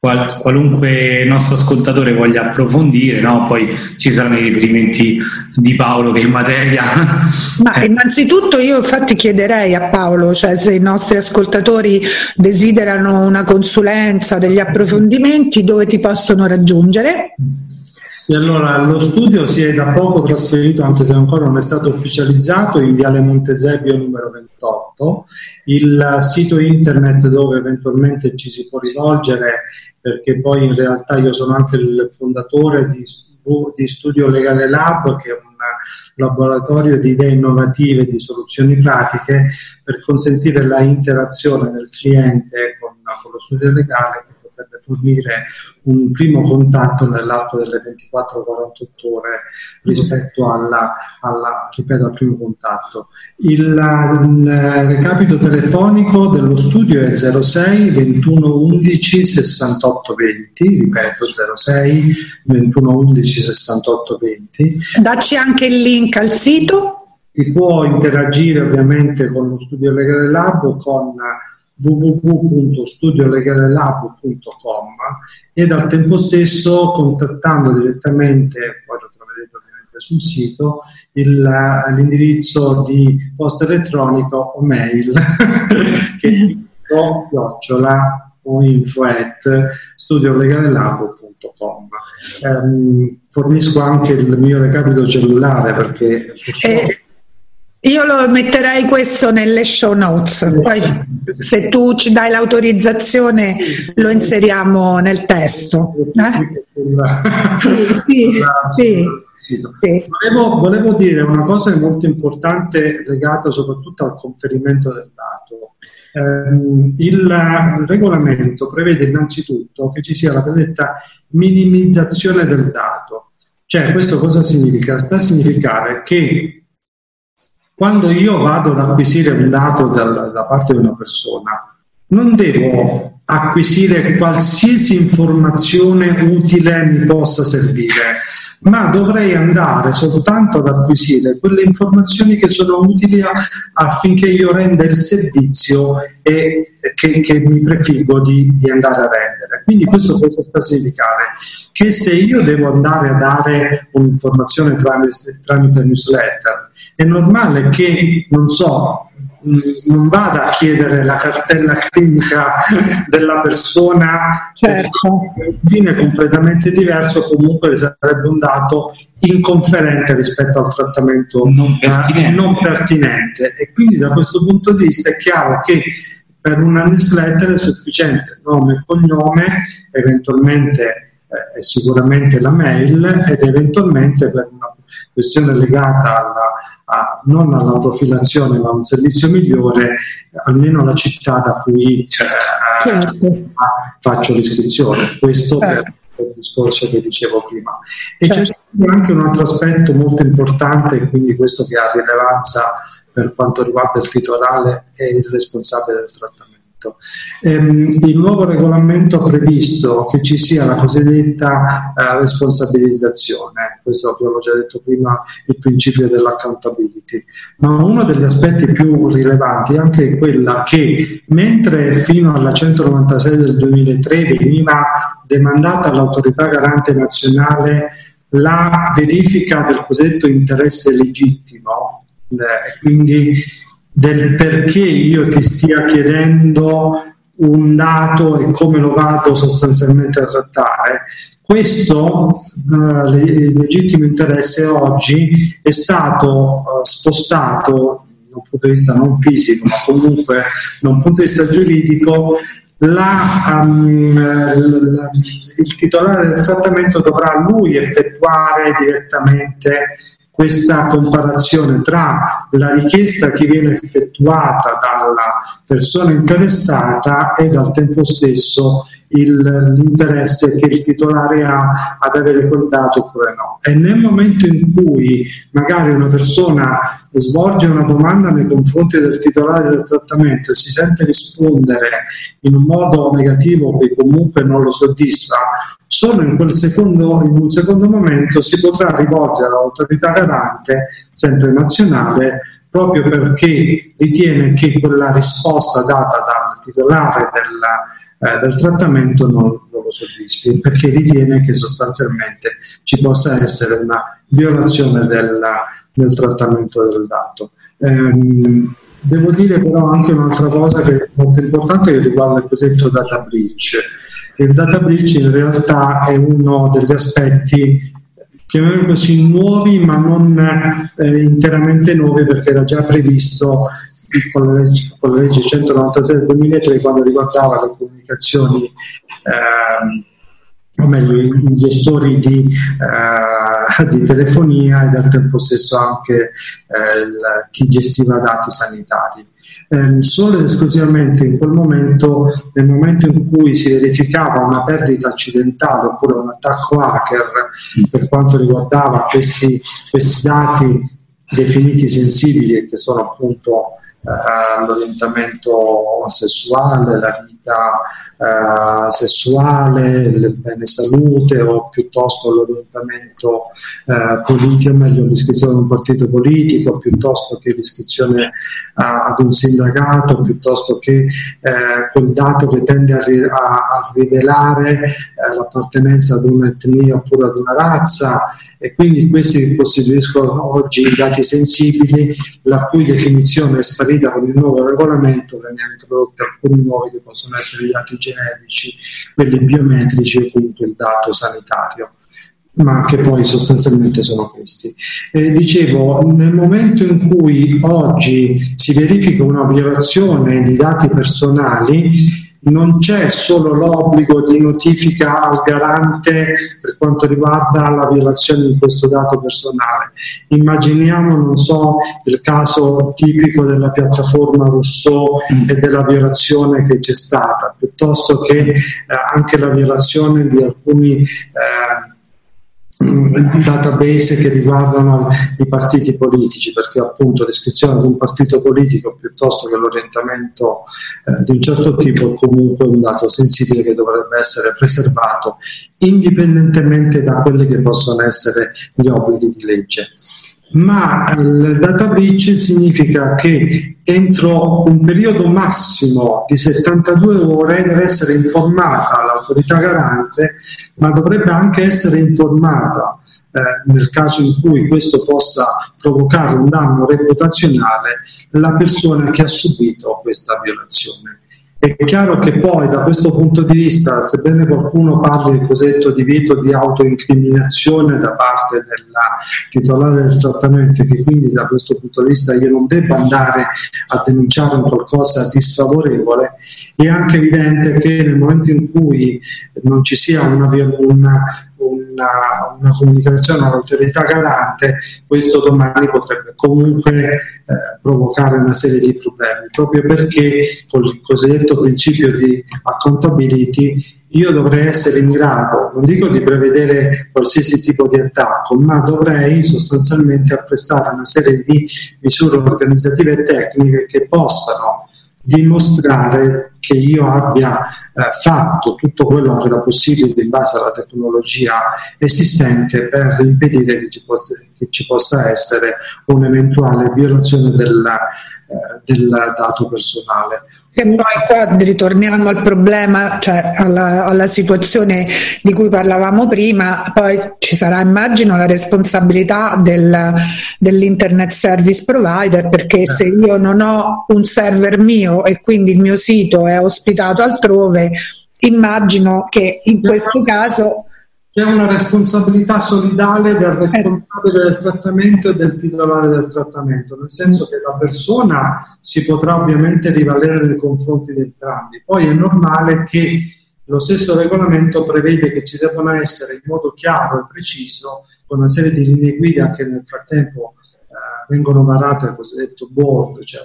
qual, qualunque nostro ascoltatore voglia approfondire, no? poi ci saranno i riferimenti di Paolo che in materia. Ma innanzitutto io infatti chiederei a Paolo, cioè se i nostri ascoltatori desiderano una consulenza, degli approfondimenti, dove ti possono raggiungere? Sì, allora lo studio si è da poco trasferito, anche se ancora non è stato ufficializzato, in Viale Montesebio numero 28. Il sito internet dove eventualmente ci si può rivolgere, perché poi in realtà io sono anche il fondatore di, di Studio Legale Lab, che è un laboratorio di idee innovative e di soluzioni pratiche per consentire la interazione del cliente con, con lo studio legale per fornire un primo contatto nell'arco delle 24-48 ore rispetto alla, alla, ripeto, al primo contatto. Il, il, recapito telefonico dello studio è 06 21 11 68 20, ripeto 06 21 11 68 20. Dacci anche il link al sito. Si può interagire ovviamente con lo studio legale lab con www.studiolegalelab.com ed al tempo stesso contattando direttamente, poi lo troverete ovviamente sul sito, il, l'indirizzo di posta elettronica o mail che è chiocciola o info at studiolegalelab.com eh, fornisco anche il mio recapito cellulare perché eh io lo metterei questo nelle show notes, poi se tu ci dai l'autorizzazione lo inseriamo nel testo. Eh? Sì, sì, sì, volevo, volevo, dire una cosa molto importante legata soprattutto al conferimento del dato. Eh, il regolamento prevede innanzitutto che ci sia la predetta minimizzazione del dato. Cioè, questo cosa significa? Sta a significare che quando io vado ad acquisire un dato dal, da parte di una persona, non devo acquisire qualsiasi informazione utile mi possa servire, ma dovrei andare soltanto ad acquisire quelle informazioni che sono utili a, affinché io renda il servizio e, che, che, mi prefiggo di, di, andare a rendere. Quindi questo cosa sta a significare? Che se io devo andare a dare un'informazione tramite, tramite newsletter, è normale che, non so, non vada a chiedere la cartella clinica della persona certo. per un fine completamente diverso comunque sarebbe un dato inconferente rispetto al trattamento non pertinente. non pertinente. e quindi da questo punto di vista è chiaro che per una newsletter è sufficiente nome e cognome eventualmente eh, sicuramente la mail ed eventualmente per una questione legata alla, a, non alla profilazione ma a un servizio migliore, almeno la città da cui certo. Eh, certo. faccio l'iscrizione. Questo certo. per il discorso che dicevo prima. E certo. c'è anche un altro aspetto molto importante, quindi questo che ha rilevanza per quanto riguarda il titolare e il responsabile del trattamento Ehm, il nuovo regolamento ha previsto che ci sia la cosiddetta eh, responsabilizzazione, questo abbiamo già detto prima, il principio dell'accountability, ma uno degli aspetti più rilevanti è anche quella che mentre fino alla 196 del 2003 veniva demandata all'autorità garante nazionale la verifica del cosiddetto interesse legittimo, eh, quindi del perché io ti stia chiedendo un dato e come lo vado sostanzialmente a trattare. Questo eh, legittimo interesse oggi è stato eh, spostato da un punto di vista non fisico, ma comunque da un punto di vista giuridico, la, um, il titolare del trattamento dovrà lui effettuare direttamente questa comparazione tra la richiesta che viene effettuata dalla persona interessata e al tempo stesso il, l'interesse che il titolare ha ad avere quel dato oppure no. E nel momento in cui magari una persona svolge una domanda nei confronti del titolare del trattamento e si sente rispondere in un modo negativo che comunque non lo soddisfa, solo in, secondo, in un secondo momento si potrà rivolgere all'autorità garante, sempre nazionale, proprio perché ritiene che quella risposta data dal titolare del, eh, del trattamento non, non, lo soddisfi, perché ritiene che sostanzialmente ci possa essere una violazione del, del trattamento del dato. Ehm, devo dire però anche un'altra cosa che è molto importante che riguarda il cosiddetto data breach il data breach in realtà è uno degli aspetti chiamiamoli così nuovi ma non eh, interamente nuovi perché era già previsto con la legge, con la legge 196 del 2003 quando riguardava le comunicazioni eh, o meglio i gestori di, uh, di, telefonia ed al tempo stesso anche uh, il, chi gestiva dati sanitari. Um, solo ed esclusivamente in quel momento, nel momento in cui si verificava una perdita accidentale oppure un attacco hacker per quanto riguardava questi, questi dati definiti sensibili e che sono appunto l'orientamento sessuale, la vita uh, sessuale, il bene salute o piuttosto l'orientamento uh, politico, meglio l'iscrizione ad un partito politico, piuttosto che l'iscrizione ad un sindacato, piuttosto che quel dato che tende a, ri- a, a rivelare l'appartenenza ad un'etnia oppure ad una razza e quindi questi costituiscono oggi i dati sensibili la cui definizione è sparita con il nuovo regolamento, vengono introdotti alcuni nuovi che possono essere i dati genetici, quelli biometrici e appunto il dato sanitario ma che poi sostanzialmente sono questi. Eh, dicevo, nel momento in cui oggi si verifica una violazione di dati personali, non c'è solo l'obbligo di notifica al garante per quanto riguarda la violazione di questo dato personale. Immaginiamo, non so, il caso tipico della piattaforma Rousseau e della violazione che c'è stata, piuttosto che eh, anche la violazione di alcuni eh, database che riguardano i partiti politici, perché appunto l'iscrizione ad un partito politico piuttosto che l'orientamento eh, di un certo tipo è comunque un dato sensibile che dovrebbe essere preservato indipendentemente da quelli che possono essere gli obblighi di legge ma il data breach significa che entro un periodo massimo di 72 ore deve essere informata l'autorità garante, ma dovrebbe anche essere informata eh, nel caso in cui questo possa provocare un danno reputazionale la persona che ha subito questa violazione. È chiaro che poi da questo punto di vista, sebbene qualcuno parli del cosiddetto divieto di autoincriminazione da parte della titolare del trattamento, che quindi da questo punto di vista io non debba andare a denunciare un qualcosa di sfavorevole, è anche evidente che nel momento in cui non ci sia una, una una, una comunicazione all'autorità garante, questo domani potrebbe comunque eh, provocare una serie di problemi, proprio perché con il cosiddetto principio di accountability io dovrei essere in grado, non dico di prevedere qualsiasi tipo di attacco, ma dovrei sostanzialmente apprestare una serie di misure organizzative e tecniche che possano dimostrare che io abbia eh, fatto tutto quello che era possibile in base alla tecnologia esistente per impedire che ci, possa, che ci possa essere un'eventuale violazione del, eh, del dato personale. E poi qua ritorniamo al problema, cioè alla, alla, situazione di cui parlavamo prima, poi ci sarà immagino la responsabilità del, dell'internet service provider perché se eh. io non ho un server mio e quindi il mio sito è ospitato altrove, immagino che in questo caso c'è una responsabilità solidale del responsabile del trattamento e del titolare del trattamento, nel senso che la persona si potrà ovviamente rivalere nei confronti di entrambi. Poi è normale che lo stesso regolamento prevede che ci debbano essere in modo chiaro e preciso, con una serie di linee guida che nel frattempo eh, vengono varate al cosiddetto board, cioè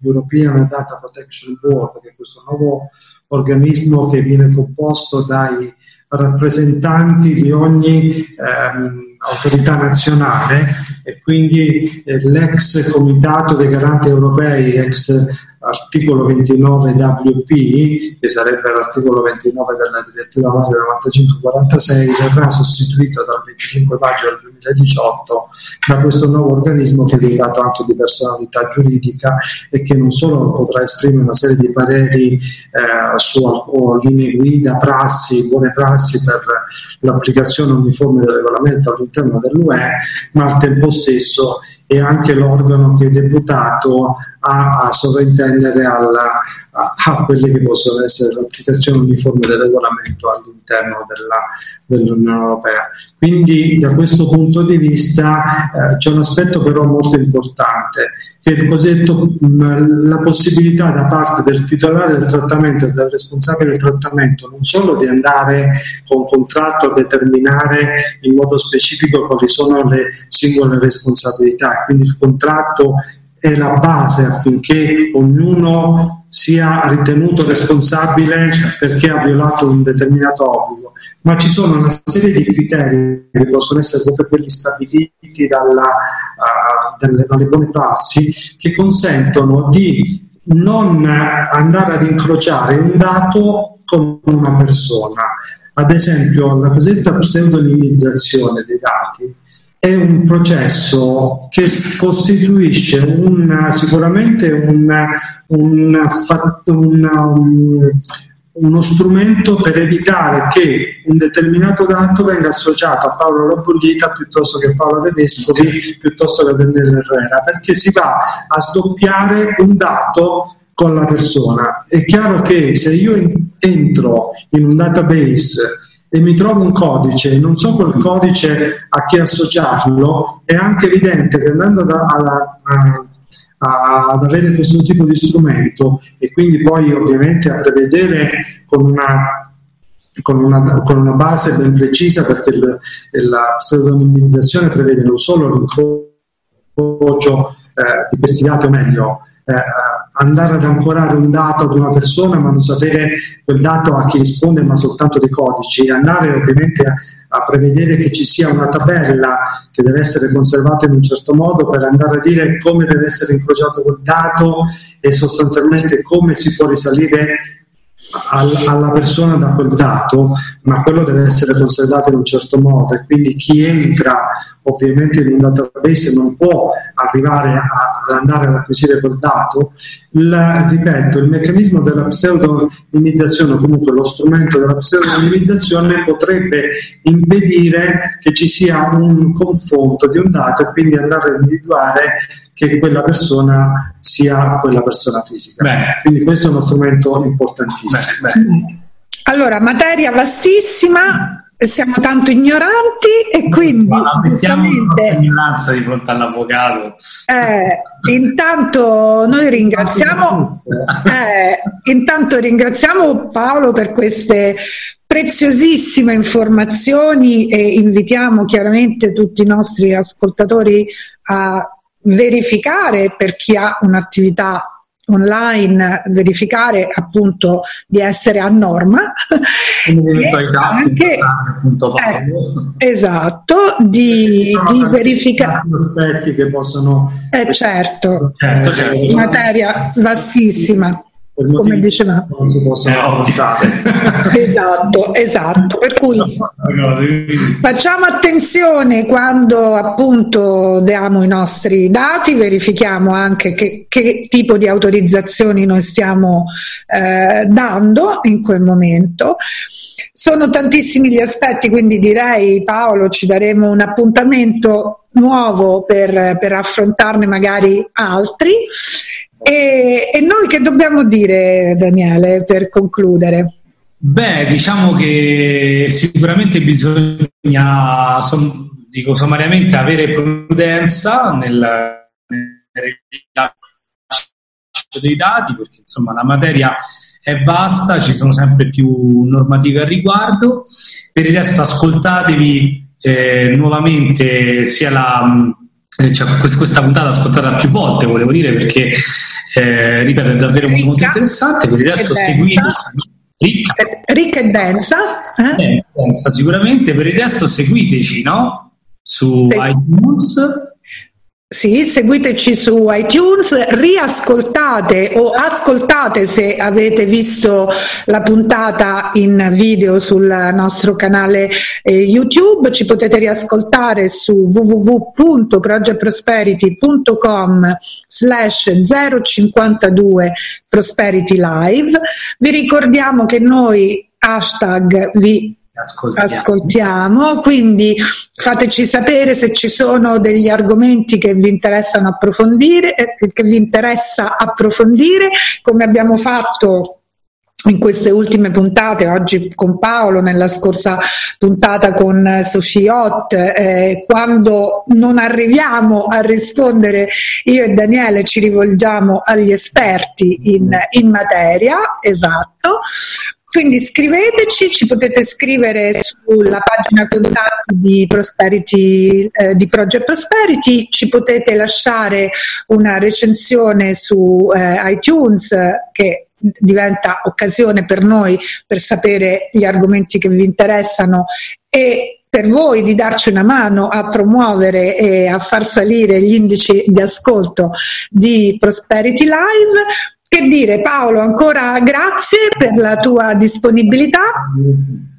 l'European Data Protection Board, che è questo nuovo organismo che viene composto dai rappresentanti di ogni ehm, autorità nazionale e quindi eh, l'ex Comitato dei Garanti Europei, ex articolo 29 WP, che sarebbe l'articolo 29 della direttiva Vario 9546, verrà sostituito dal 25 maggio del 2018 da questo nuovo organismo che è dotato anche di personalità giuridica e che non solo potrà esprimere una serie di pareri eh, su linee guida, prassi, buone prassi per l'applicazione uniforme del regolamento all'interno dell'UE, ma al tempo stesso è anche l'organo che è deputato a, a sovrintendere alla, a, a, quelle che possono essere l'applicazione uniforme del regolamento all'interno della, dell'Unione Europea. Quindi da questo punto di vista eh, c'è un aspetto però molto importante, che è il cosiddetto mh, la possibilità da parte del titolare del trattamento e del responsabile del trattamento non solo di andare con contratto a determinare in modo specifico quali sono le singole responsabilità, quindi il contratto è la base affinché ognuno sia ritenuto responsabile perché ha violato un determinato obbligo, ma ci sono una serie di criteri che possono essere proprio quelli stabiliti dalla, uh, dalle, dalle buone prassi che consentono di non andare ad incrociare un dato con una persona. Ad esempio, la cosiddetta pseudonimizzazione dei dati è un processo che costituisce una, sicuramente una, una, un, uno strumento per evitare che un determinato dato venga associato a Paolo Lobollita piuttosto che a Paolo De Vescovi piuttosto che a Daniele Herrera, perché si va a sdoppiare un dato con la persona. È chiaro che se io entro in un database e mi trovo un codice. Non so quel codice a che associarlo, è anche evidente che andando da, a, a, ad avere questo tipo di strumento e quindi poi ovviamente a prevedere con una, con una, con una base ben precisa perché il, la pseudonimizzazione prevede non solo l'incrocio eh, di questi dati o meglio eh, andare ad ancorare un dato ad una persona ma non sapere quel dato a chi risponde ma soltanto dei codici, andare ovviamente a, a prevedere che ci sia una tabella che deve essere conservata in un certo modo per andare a dire come deve essere incrociato quel dato e sostanzialmente come si può risalire alla persona da quel dato, ma quello deve essere conservato in un certo modo e quindi chi entra ovviamente in un database non può arrivare ad andare ad acquisire quel dato. La, ripeto, il meccanismo della pseudonimizzazione o comunque lo strumento della pseudonimizzazione potrebbe impedire che ci sia un confronto di un dato e quindi andare a individuare che quella persona sia quella persona fisica. Bene. Quindi questo è uno strumento importantissimo. Bene, bene. Allora, materia vastissima, siamo tanto ignoranti e quindi giustamente ignoranza di fronte all'avvocato eh, intanto noi ringraziamo eh, intanto ringraziamo Paolo per queste preziosissime informazioni e invitiamo chiaramente tutti i nostri ascoltatori a verificare per chi ha un'attività online verificare appunto di essere a norma. Anche, eh, esatto di, di verificare aspetti che possono eh, certo, certo, certo. materia vastissima come dicevamo. Non si possono eh, esatto, esatto. Per cui facciamo attenzione quando appunto diamo i nostri dati, verifichiamo anche che, che tipo di autorizzazioni noi stiamo eh, dando in quel momento. Sono tantissimi gli aspetti, quindi direi Paolo ci daremo un appuntamento nuovo per, per affrontarne magari altri. E, e noi che dobbiamo dire, Daniele, per concludere? Beh, diciamo che sicuramente bisogna, som, dico sommariamente, avere prudenza nel, nel rilascio dei dati, perché insomma la materia è vasta, ci sono sempre più normative al riguardo. Per il resto ascoltatevi eh, nuovamente sia la cioè, questa puntata ascoltata più volte, volevo dire, perché eh, ripeto, è davvero ricca, molto interessante. Per il resto seguite. Ricca. ricca e densa, eh? densa, sicuramente. Per il resto seguiteci no? su sì. iTunes sì, seguiteci su iTunes, riascoltate o ascoltate se avete visto la puntata in video sul nostro canale eh, YouTube, ci potete riascoltare su www.projectprosperity.com slash 052 Prosperity Live. Vi ricordiamo che noi hashtag vi ascoltiamo. ascoltiamo. Quindi fateci sapere se ci sono degli argomenti che vi interessano approfondire, eh, che vi interessa approfondire, come abbiamo fatto in queste ultime puntate, oggi con Paolo, nella scorsa puntata con Sophie Ott, eh, quando non arriviamo a rispondere io e Daniele ci rivolgiamo agli esperti in, in materia, esatto. Quindi scriveteci, ci potete scrivere sulla pagina contatti di, eh, di Project Prosperity, ci potete lasciare una recensione su eh, iTunes che diventa occasione per noi per sapere gli argomenti che vi interessano e per voi di darci una mano a promuovere e a far salire gli indici di ascolto di Prosperity Live. Che dire Paolo, ancora grazie per la tua disponibilità.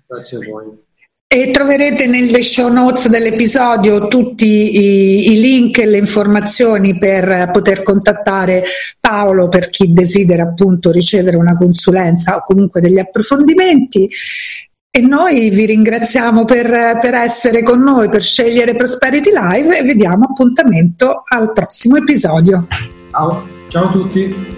Grazie a voi. E troverete nelle show notes dell'episodio tutti i, i, link e le informazioni per poter contattare Paolo per chi desidera appunto ricevere una consulenza o comunque degli approfondimenti. E noi vi ringraziamo per, per essere con noi, per scegliere Prosperity Live e vediamo appuntamento al prossimo episodio. Ciao, ciao a tutti.